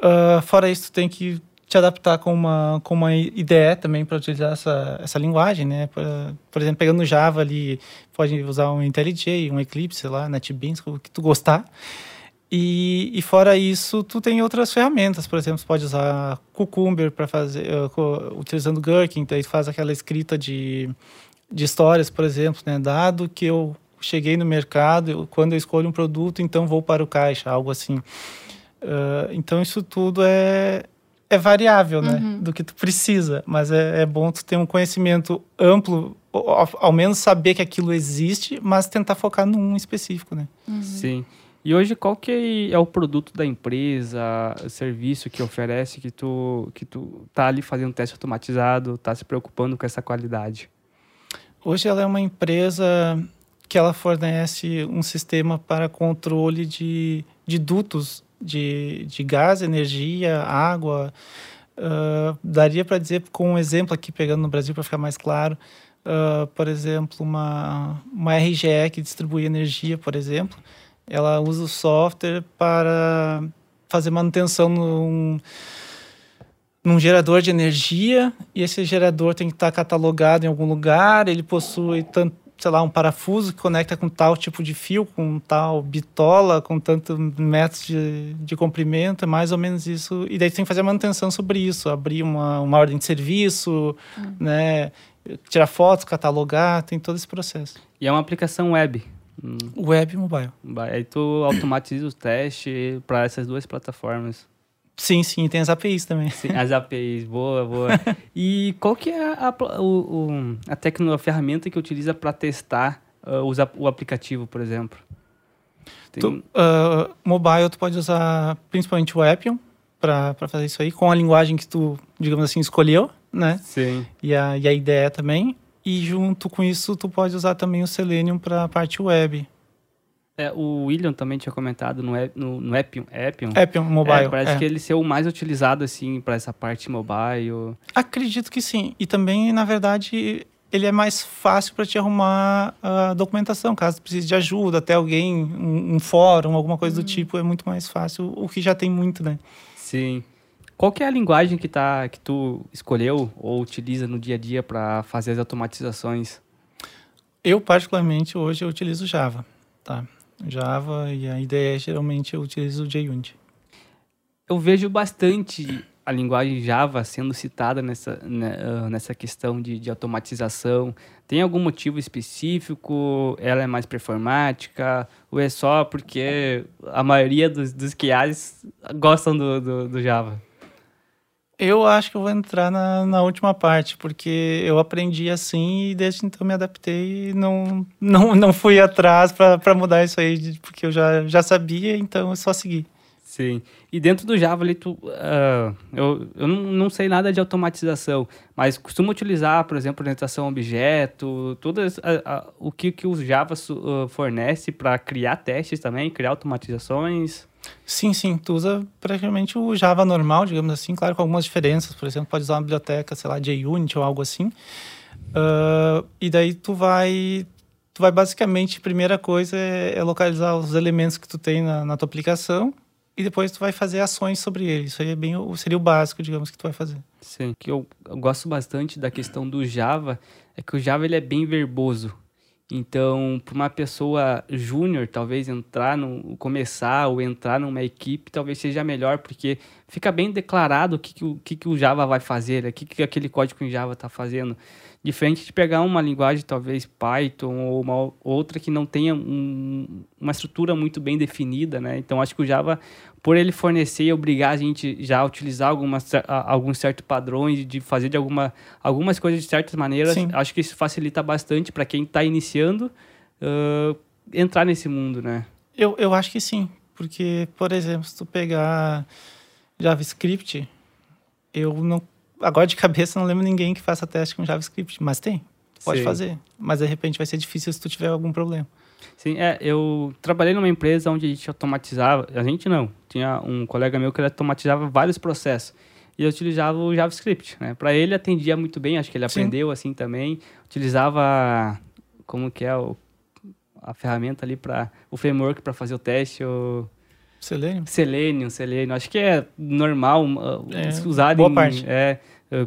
Uh, fora isso, tu tem que te adaptar com uma, com uma IDE também para utilizar essa, essa linguagem, né? Por, por exemplo, pegando Java ali, pode usar um IntelliJ, um Eclipse, sei lá, NetBeans, o que tu gostar. E, e fora isso, tu tem outras ferramentas, por exemplo, você pode usar Cucumber para fazer, uh, utilizando Gherkin, daí faz aquela escrita de, de histórias, por exemplo, né? Dado que eu cheguei no mercado, eu, quando eu escolho um produto, então vou para o caixa, algo assim. Uh, então isso tudo é, é variável, né? Uhum. Do que tu precisa. Mas é, é, bom tu ter um conhecimento amplo, ao, ao, menos saber que aquilo existe, mas tentar focar num específico, né? Uhum. Sim. E hoje qual que é o produto da empresa, serviço que oferece que tu que tu tá ali fazendo teste automatizado, tá se preocupando com essa qualidade? Hoje ela é uma empresa que ela fornece um sistema para controle de, de dutos de, de gás, energia, água. Uh, daria para dizer com um exemplo aqui, pegando no Brasil para ficar mais claro, uh, por exemplo, uma, uma RGE que distribui energia, por exemplo, ela usa o software para fazer manutenção num, num gerador de energia e esse gerador tem que estar catalogado em algum lugar, ele possui tanto sei lá, um parafuso que conecta com tal tipo de fio, com tal bitola, com tanto metros de, de comprimento, é mais ou menos isso. E daí tem que fazer a manutenção sobre isso, abrir uma, uma ordem de serviço, uhum. né? Tirar fotos, catalogar, tem todo esse processo. E é uma aplicação web. Web e mobile. Aí tu automatiza o teste para essas duas plataformas. Sim, sim, tem as APIs também. Sim, as APIs, boa, boa. e qual que é a, a, o, o, a, tecno, a ferramenta que utiliza para testar uh, os, o aplicativo, por exemplo? Tem... Tu, uh, mobile, tu pode usar principalmente o Appium para fazer isso aí, com a linguagem que tu, digamos assim, escolheu, né? Sim. E a, e a ideia também. E junto com isso, tu pode usar também o Selenium para a parte web. É, o William também tinha comentado no, no, no Appium. Appium, Appium Mobile. É, parece é. que ele ser o mais utilizado, assim, para essa parte mobile. Acredito que sim. E também, na verdade, ele é mais fácil para te arrumar a documentação, caso precise de ajuda, até alguém, um, um fórum, alguma coisa hum. do tipo, é muito mais fácil, o que já tem muito, né? Sim. Qual que é a linguagem que, tá, que tu escolheu ou utiliza no dia a dia para fazer as automatizações? Eu, particularmente, hoje eu utilizo Java, tá? Java e a ideia é geralmente eu utilizo o JUnit. Eu vejo bastante a linguagem Java sendo citada nessa, né, ah, nessa questão de, de, automatização. Tem algum motivo específico? Ela é mais performática? Ou é só porque a maioria dos, dos QAs gostam do, do, do Java? Eu acho que eu vou entrar na, na última parte, porque eu aprendi assim e desde então me adaptei e não, não, não fui atrás para mudar isso aí, porque eu já, já sabia, então eu só segui. Sim. E dentro do Java ali, tu, uh, eu, eu não, não sei nada de automatização, mas costumo utilizar, por exemplo, orientação a objeto, tudo uh, uh, o que, que o Java fornece para criar testes também, criar automatizações. Sim, sim. Tu usa praticamente o Java normal, digamos assim, claro, com algumas diferenças. Por exemplo, pode usar uma biblioteca, sei lá, JUnit ou algo assim. Uh, e daí tu vai... Tu vai basicamente, primeira coisa é, é localizar os elementos que tu tem na, na tua aplicação e depois tu vai fazer ações sobre ele. Isso aí é bem, seria o básico, digamos, que tu vai fazer. Sim, que eu, eu gosto bastante da questão do Java é que o Java ele é bem verboso. Então, para uma pessoa júnior, talvez entrar no começar ou entrar numa equipe, talvez seja melhor, porque fica bem declarado o que, que, o, que, que o Java vai fazer, né? o que, que aquele código em Java está fazendo. Diferente de pegar uma linguagem, talvez Python ou uma outra que não tenha um, uma estrutura muito bem definida, né? Então, acho que o Java, por ele fornecer e obrigar a gente já a utilizar algumas, alguns certos padrões, de fazer de alguma, algumas coisas de certas maneiras, Sim. acho que isso facilita bastante para quem está iniciando uh, entrar nesse mundo, né? Eu, eu acho que sim, porque, por exemplo, se tu pegar JavaScript, eu não agora de cabeça não lembro ninguém que faça teste com JavaScript, mas tem. Pode Sim. fazer. Mas de repente vai ser difícil se tu tiver algum problema. Sim, é, eu trabalhei numa empresa onde a gente automatizava, a gente não, tinha um colega meu que ele automatizava vários processos. E eu utilizava o JavaScript, né? Para ele atendia muito bem, acho que ele Sim. aprendeu assim também. Utilizava como que é o, a ferramenta ali para o framework para fazer o teste, o Selenium. Selenium, Selenium. Acho que é normal é, usar boa em, parte. É,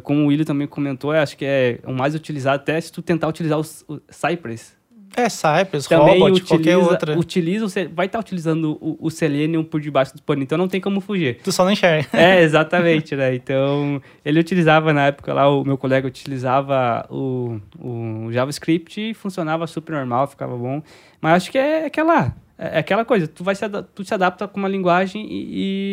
como o William também comentou, acho que é o mais utilizado até se tu tentar utilizar o, o Cypress. É, Cypress, Também Robot, utiliza, qualquer outra. Utiliza, vai estar tá utilizando o, o, Selenium por debaixo do pano, então não tem como fugir. Tu só não enxerga. É, exatamente, né? Então, ele utilizava na época lá, o meu colega utilizava o, o JavaScript e funcionava super normal, ficava bom. Mas acho que é aquela é, é aquela coisa, tu, vai se, tu se adapta com uma linguagem e,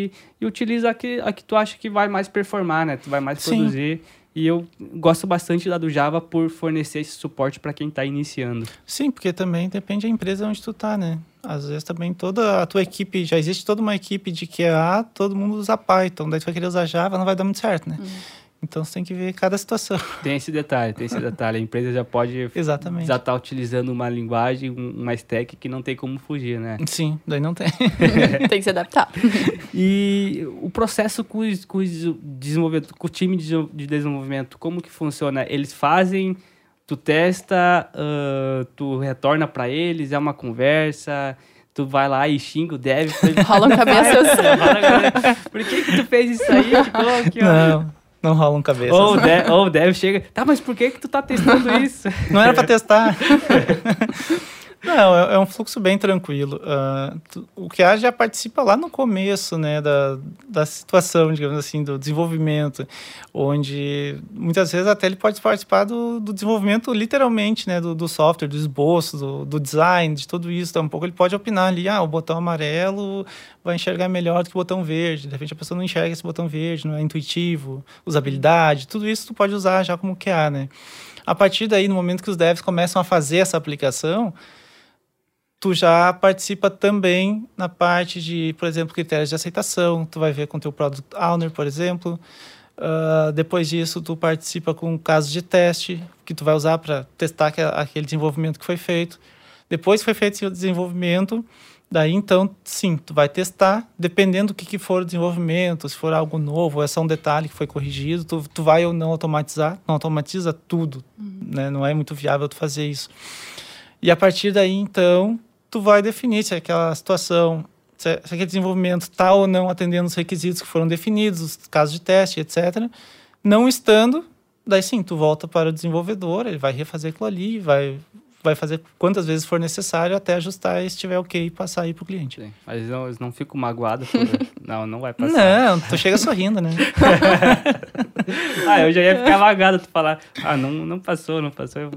e, e, utiliza a que, a que tu acha que vai mais performar, né? Tu vai mais Sim. produzir. E eu gosto bastante da do Java por fornecer esse suporte para quem está iniciando. Sim, porque também depende da empresa onde tu tá, né? Às vezes também toda a tua equipe, já existe toda uma equipe de QA, todo mundo usa Python, daí tu vai querer usar Java, não vai dar muito certo, né? Uhum. Então você tem que ver cada situação. Tem esse detalhe, tem esse detalhe. A empresa já pode Exatamente. já estar utilizando uma linguagem, um- uma stack que não tem como fugir, né? Sim, daí não tem. Tem que se adaptar. E o processo com, os, com, os desenvolvedor, com o time de de desenvolvimento, como que funciona? Eles fazem, tu testa, ah, tu retorna para eles, é uma conversa, tu vai lá e xinga o dev. Rolam cabeças. Por que que tu fez isso aí? Tipo, aqui, ó. Não, não rolam cabeças. Ou o, dev, ou o dev chega, tá, mas por que que tu tá testando isso? Não era para testar. Não, é, é um fluxo bem tranquilo. Ah, tu- o QA já participa lá no começo, né, da, da situação, digamos assim, do desenvolvimento, onde muitas vezes até ele pode participar do, do desenvolvimento literalmente, né, do, do software, do esboço, do, do design, de tudo isso. Então, um pouco ele pode opinar ali, ah, o botão amarelo vai enxergar melhor do que o botão verde. De repente a pessoa não enxerga esse botão verde, não é intuitivo, usabilidade, tudo isso tu pode usar já como QA, né. A partir daí, no momento que os devs começam a fazer essa aplicação, tu já participa também na parte de, por exemplo, critérios de aceitação. Tu vai ver com teu Product Owner, por exemplo. Ah, depois disso, tu participa com casos de teste que tu vai usar para testar aque- aquele desenvolvimento que foi feito. Depois que foi feito esse desenvolvimento, daí então, sim, tu vai testar, dependendo do que, que for o desenvolvimento, se for algo novo, ou é só um detalhe que foi corrigido, tu, tu vai ou não automatizar. Não automatiza tudo, né? Não é muito viável tu fazer isso. E a partir daí, então, tu vai definir se aquela situação, se, aquele desenvolvimento está ou não atendendo os requisitos que foram definidos, os casos de teste, etc. Não estando, daí sim, tu volta para o desenvolvedor, ele vai refazer aquilo ali, vai, vai fazer quantas vezes for necessário até ajustar e estiver ok, passar aí para o cliente. Sim, Mas eles não, eles não ficam magoados. por- Não, não vai passar. Não, tu chega sorrindo, né? Ah, eu já ia ficar vagado tu falar, ah, não, não passou, não passou. Eu...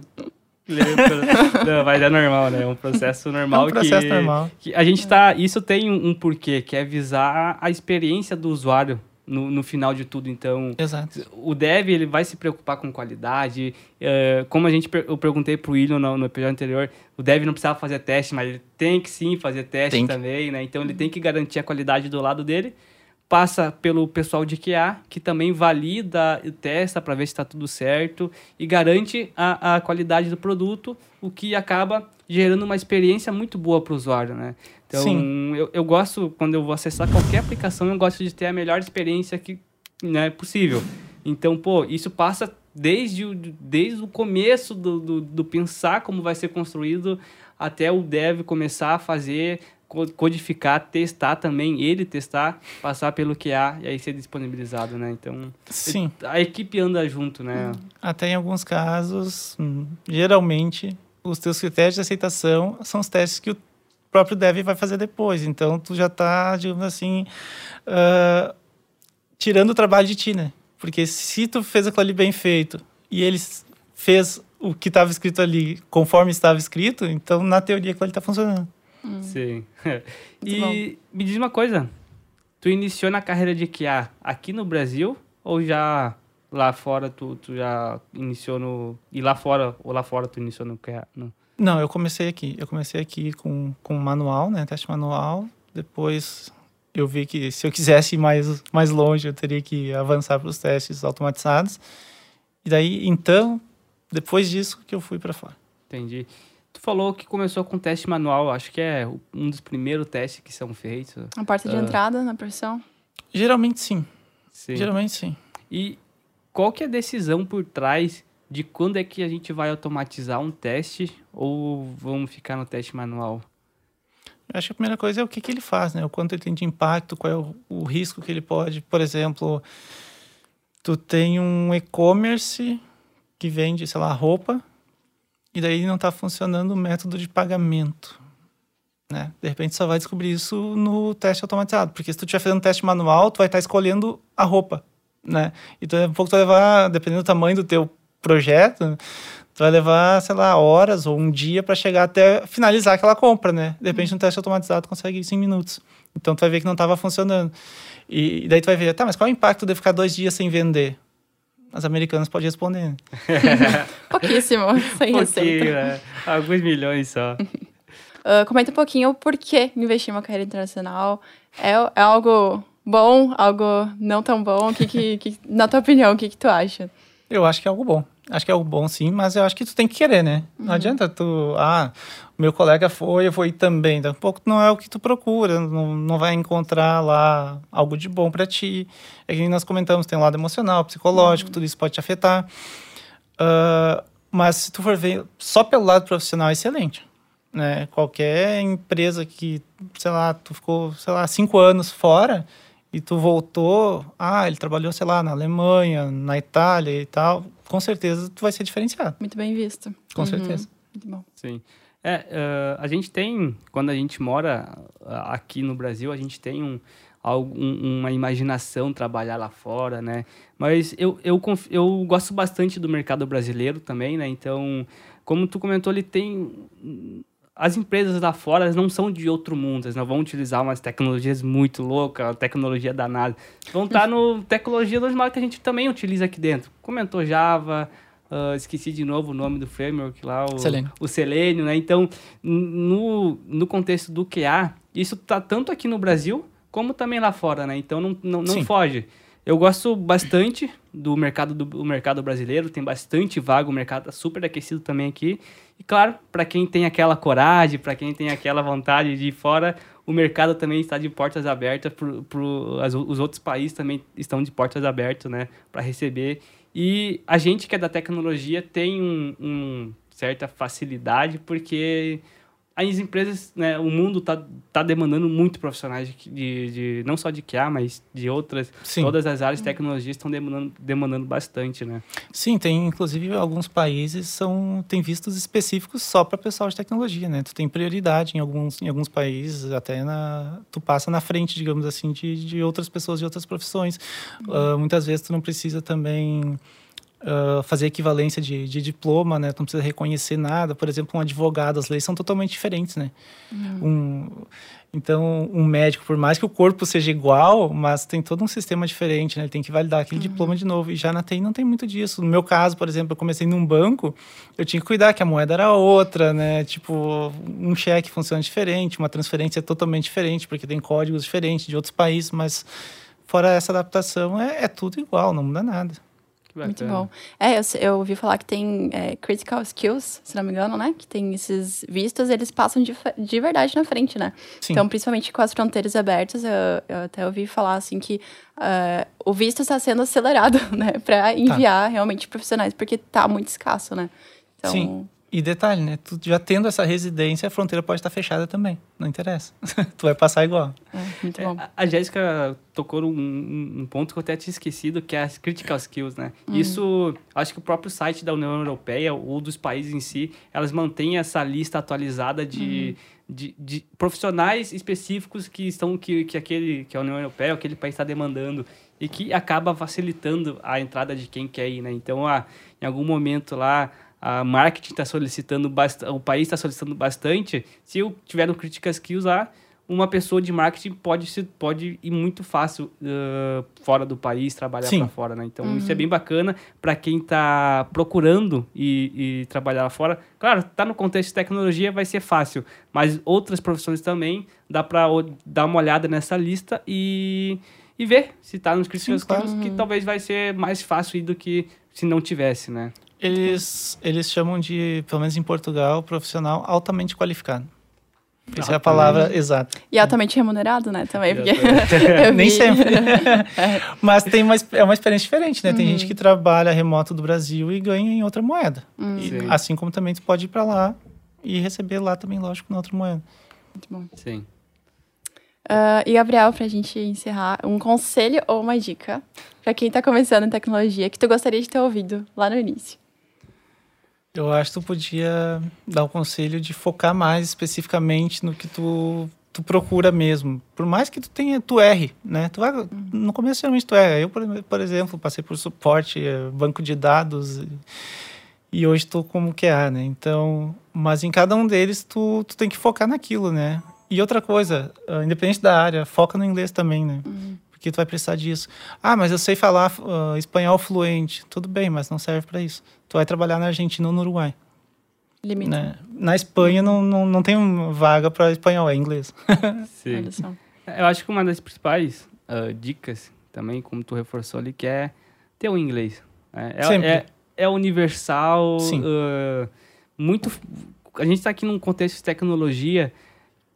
Não, mas é normal, né? É um processo normal. É um processo que, normal. que a gente tá. Isso tem um, um porquê, que é visar a experiência do usuário no, no final de tudo. Então, Exato. o dev ele vai se preocupar com qualidade. eh, como a gente eu perguntei pro William no, no episódio anterior, o dev não precisava fazer teste, mas ele tem que sim fazer teste Tem que. também, né? Então ele tem que garantir a qualidade do lado dele. Passa pelo pessoal de QA, que também valida e testa para ver se está tudo certo e garante a, a qualidade do produto, o que acaba gerando uma experiência muito boa para o usuário, né? Então, Sim. eu, eu gosto, quando eu vou acessar qualquer aplicação, eu gosto de ter a melhor experiência que né, possível. Então, pô, isso passa desde o, desde o começo do, do, do pensar como vai ser construído até o dev começar a fazer, codificar, testar também, ele testar, passar pelo QA e aí ser disponibilizado, né? Então, Sim. a equipe anda junto, né? Até em alguns casos, geralmente, os teus critérios de aceitação são os testes que o próprio dev vai fazer depois. Então, tu já está, digamos assim, ah, tirando o trabalho de ti, né? Porque se tu fez aquilo ali bem feito e ele fez o que estava escrito ali conforme estava escrito, então, na teoria, aquilo ali está funcionando. Sim. Muito e me diz uma coisa, tu iniciou na carreira de QA aqui no Brasil ou já lá fora tu, tu já iniciou no... E lá fora, ou lá fora tu iniciou no QA? No... Não, eu comecei aqui. Eu comecei aqui com, com manual, né? Teste manual. Depois eu vi que se eu quisesse ir mais, mais longe, eu teria que avançar para os testes automatizados. E daí, então, depois disso que eu fui para fora. Entendi. Tu falou que começou com teste manual, acho que é um dos primeiros testes que são feitos. A porta de Ah. entrada na profissão. Geralmente sim. Sim. Geralmente sim. E qual que é a decisão por trás de quando é que a gente vai automatizar um teste ou vamos ficar no teste manual? Eu acho que a primeira coisa é o que, que ele faz, né? O quanto ele tem de impacto, qual é o, o risco que ele pode. Por exemplo, tu tem um e-commerce que vende, sei lá, roupa, e daí não está funcionando o método de pagamento. Né? De repente só vai descobrir isso no teste automatizado, porque se tu estiver fazendo teste manual, tu vai estar escolhendo a roupa, né? Então, um pouco tu vai levar, dependendo do tamanho do teu projeto, tu vai levar, sei lá, horas ou um dia para chegar até finalizar aquela compra, né? De repente, no teste automatizado, tu consegue isso em minutos. Então, tu vai ver que não estava funcionando. E, e daí tu vai ver, tá, mas qual é o impacto de ficar dois dias sem vender? As americanas podem responder. né? Pouquíssimo, sem Pouquinho, né? Alguns milhões só. Ah, comenta um pouquinho o porquê investir em uma carreira internacional. É, é algo bom, algo não tão bom? O que, que, que na tua opinião, o que, que tu acha? Eu acho que é algo bom. Acho que é algo bom, sim, mas eu acho que tu tem que querer, né? Uhum. Não adianta tu, ah, meu colega foi, eu vou ir também. Daqui a pouco não é o que tu procura, não, não vai encontrar lá algo de bom para ti. É que nós comentamos, tem um lado emocional, psicológico, uhum. tudo isso pode te afetar. Uh, mas se tu for ver só pelo lado profissional, é excelente. Né? Qualquer empresa que, sei lá, tu ficou, sei lá, cinco anos fora e tu voltou, ah, ele trabalhou, sei lá, na Alemanha, na Itália e tal, com certeza tu vai ser diferenciado. Muito bem visto. Com uhum. certeza. Muito bom. Sim. É, uh, a gente tem, quando a gente mora ah, aqui no Brasil, a gente tem um, um, uma imaginação trabalhar lá fora, né? Mas eu, eu, eu gosto bastante do mercado brasileiro também, né? Então, como tu comentou, ele tem as empresas lá fora não são de outro mundo, elas não vão utilizar umas tecnologias muito loucas, tecnologia danada. Vão estar no tecnologia normal que a gente também utiliza aqui dentro. Comentou Java, uh, esqueci de novo o nome do framework lá, o Selenium, o Selenium né? Então, no, no contexto do QA, isso está tanto aqui no Brasil como também lá fora, né? Então, não, não, não foge. Eu gosto bastante do mercado do, do mercado brasileiro, tem bastante vaga, o mercado está super aquecido também aqui. E claro, para quem tem aquela coragem, para quem tem aquela vontade de ir fora, o mercado também está de portas abertas, pro, pro, as, os outros países também estão de portas abertas, né, para receber. E a gente que é da tecnologia tem um, um certa facilidade, porque as empresas, né, o mundo está tá demandando muito profissionais de, de, de, não só de QA, mas de outras, Sim. todas as áreas de tecnologia estão demandando, demandando bastante, né? Sim, tem inclusive alguns países são tem vistos específicos só para pessoal de tecnologia, né? Tu tem prioridade em alguns em alguns países, até na tu passa na frente, digamos assim, de, de outras pessoas de outras profissões. Uh, muitas vezes tu não precisa também uh, fazer equivalência de, de, diploma, né? Tu não precisa reconhecer nada. Por exemplo, um advogado, as leis são totalmente diferentes, né? Uhum. Um, então, um médico, por mais que o corpo seja igual, mas tem todo um sistema diferente, né? Ele tem que validar aquele uhum. diploma de novo. E já na TI não tem muito disso. No meu caso, por exemplo, eu comecei num banco, eu tinha que cuidar que a moeda era outra, né? Tipo, um cheque funciona diferente, uma transferência é totalmente diferente, porque tem códigos diferentes de outros países, mas fora essa adaptação, é, é tudo igual, não muda nada. Muito bom. É, eu, eu ouvi falar que tem é, critical skills, se não me engano, né? Que tem esses vistos, eles passam de, de verdade na frente, né? Sim. Então, principalmente com as fronteiras abertas, eu, eu até ouvi falar, assim, que uh, o visto está sendo acelerado, né? Para enviar tá. realmente profissionais, porque tá muito escasso, né? Então... Sim. E detalhe, né? Tu já tendo essa residência, a fronteira pode estar fechada também. Não interessa. tu vai passar igual. É, muito bom. É, a Jéssica tocou um, um, ponto que eu até tinha esquecido, que é as critical skills, né? Hum. Isso, acho que o próprio site da União Europeia ou dos países em si, elas mantêm essa lista atualizada de, hum. de, de, profissionais específicos que estão que, que aquele que a União Europeia, aquele país está demandando e que acaba facilitando a entrada de quem quer ir, né? Então, ah, em algum momento lá a marketing está solicitando bastante, o país está solicitando bastante, se eu tiver um Critical Skills lá, uma pessoa de marketing pode, se, pode ir muito fácil uh, fora do país, trabalhar para fora, né? Então, uhum. isso é bem bacana para quem está procurando e, e, trabalhar lá fora. Claro, tá no contexto de tecnologia, vai ser fácil, mas outras profissões também, dá para dar uma olhada nessa lista e, e ver se está nos Critical Skills, que talvez vai ser mais fácil do que se não tivesse, né? Eles, eles chamam de, pelo menos em Portugal, profissional altamente qualificado. Essa é a palavra exata. E altamente remunerado, né? Também, porque Nem sempre. Mas tem uma, é uma experiência diferente, né? Tem uhum. gente que trabalha remoto do Brasil e ganha em outra moeda. Uhum. E, assim como também tu pode ir para lá e receber lá também, lógico, na outra moeda. Muito bom. Sim. Uh, e, Gabriel, para a gente encerrar, um conselho ou uma dica para quem está começando em tecnologia que tu gostaria de ter ouvido lá no início? Eu acho que tu podia dar o conselho de focar mais especificamente no que tu, tu procura mesmo. Por mais que tu tenha, tu erre, né? Tu vai, no começo realmente tu erra. Eu, por, exemplo, passei por suporte, eh, banco de dados e, hoje estou como QA, né? Então, mas em cada um deles tu, tu tem que focar naquilo, né? E outra coisa, ah, independente da área, foca no inglês também, né? Uhum. Porque tu vai precisar disso. Ah, mas eu sei falar uh, espanhol fluente. Tudo bem, mas não serve para isso tu vai trabalhar na Argentina ou no Uruguai. Limite. Né? Na Espanha não, não, não tem vaga para espanhol, é inglês. Sim. Eu acho que uma das principais uh, dicas também, como tu reforçou ali, que é ter o inglês. É, é, Sempre. é, é universal, Sim. uh, muito... A gente está aqui num contexto de tecnologia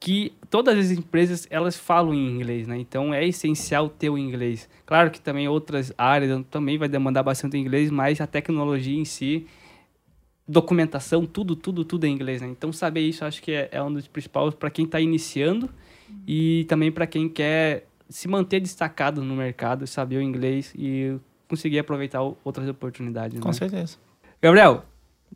que todas as empresas elas falam em inglês, né? Então é essencial ter o inglês. Claro que também outras áreas também vai demandar bastante inglês, mas a tecnologia em si, documentação, tudo, tudo, tudo é inglês, né? Então saber isso acho que é, é um dos principais para quem está iniciando e também para quem quer se manter destacado no mercado, saber o inglês e conseguir aproveitar outras oportunidades. Com né? certeza. Gabriel,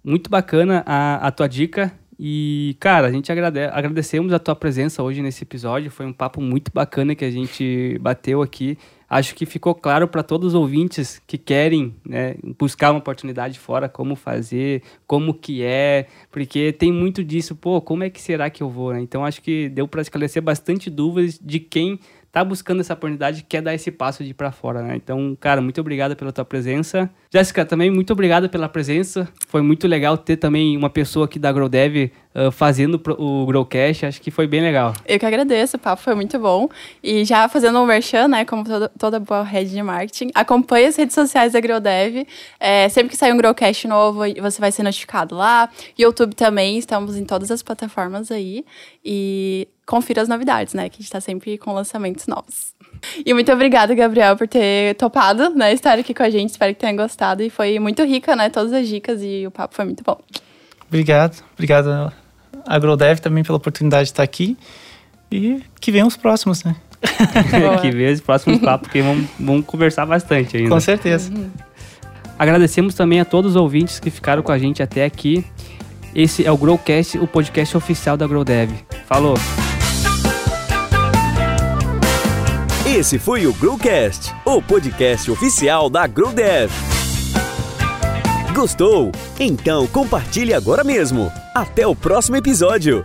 muito bacana a, a tua dica. E, cara, a gente agrade agradecemos a tua presença hoje nesse episódio. Foi um papo muito bacana que a gente bateu aqui. Acho que ficou claro para todos os ouvintes que querem né, buscar uma oportunidade fora, como fazer, como que é, porque tem muito disso, pô, como é que será que eu vou? né? Então acho que deu para esclarecer bastante dúvidas de quem tá buscando essa oportunidade quer dar esse passo de ir para fora, né? Então, cara, muito obrigado pela tua presença. Jéssica, também muito obrigado pela presença. Foi muito legal ter também uma pessoa aqui da GrowDev uh, fazendo pro- o Growcast. Acho que foi bem legal. Eu que agradeço, o papo foi muito bom. E já fazendo um merchan, né, como toda, toda boa rede de marketing, acompanhe as redes sociais da GrowDev. É, sempre que sair um Growcast novo, você vai ser notificado lá. YouTube também, estamos em todas as plataformas aí. E confira as novidades, né, que a gente tá sempre com lançamentos novos. E muito obrigada, Gabriel, por ter topado, né, estar aqui com a gente. Espero que tenha gostado. E foi muito rica, né, todas as dicas e o papo foi muito bom. Obrigado. Obrigado a Grodev também pela oportunidade de estar aqui. E que venham os próximos, né? Que vez, próximo papo, porque vamos, vamos conversar bastante ainda. Com certeza. Agradecemos também a todos os ouvintes que ficaram com a gente até aqui. Esse é o Growcast, o podcast oficial da GrowDev. Falou! Esse foi o Growcast, o podcast oficial da GrowDev. Gostou? Então compartilhe agora mesmo. Até o próximo episódio.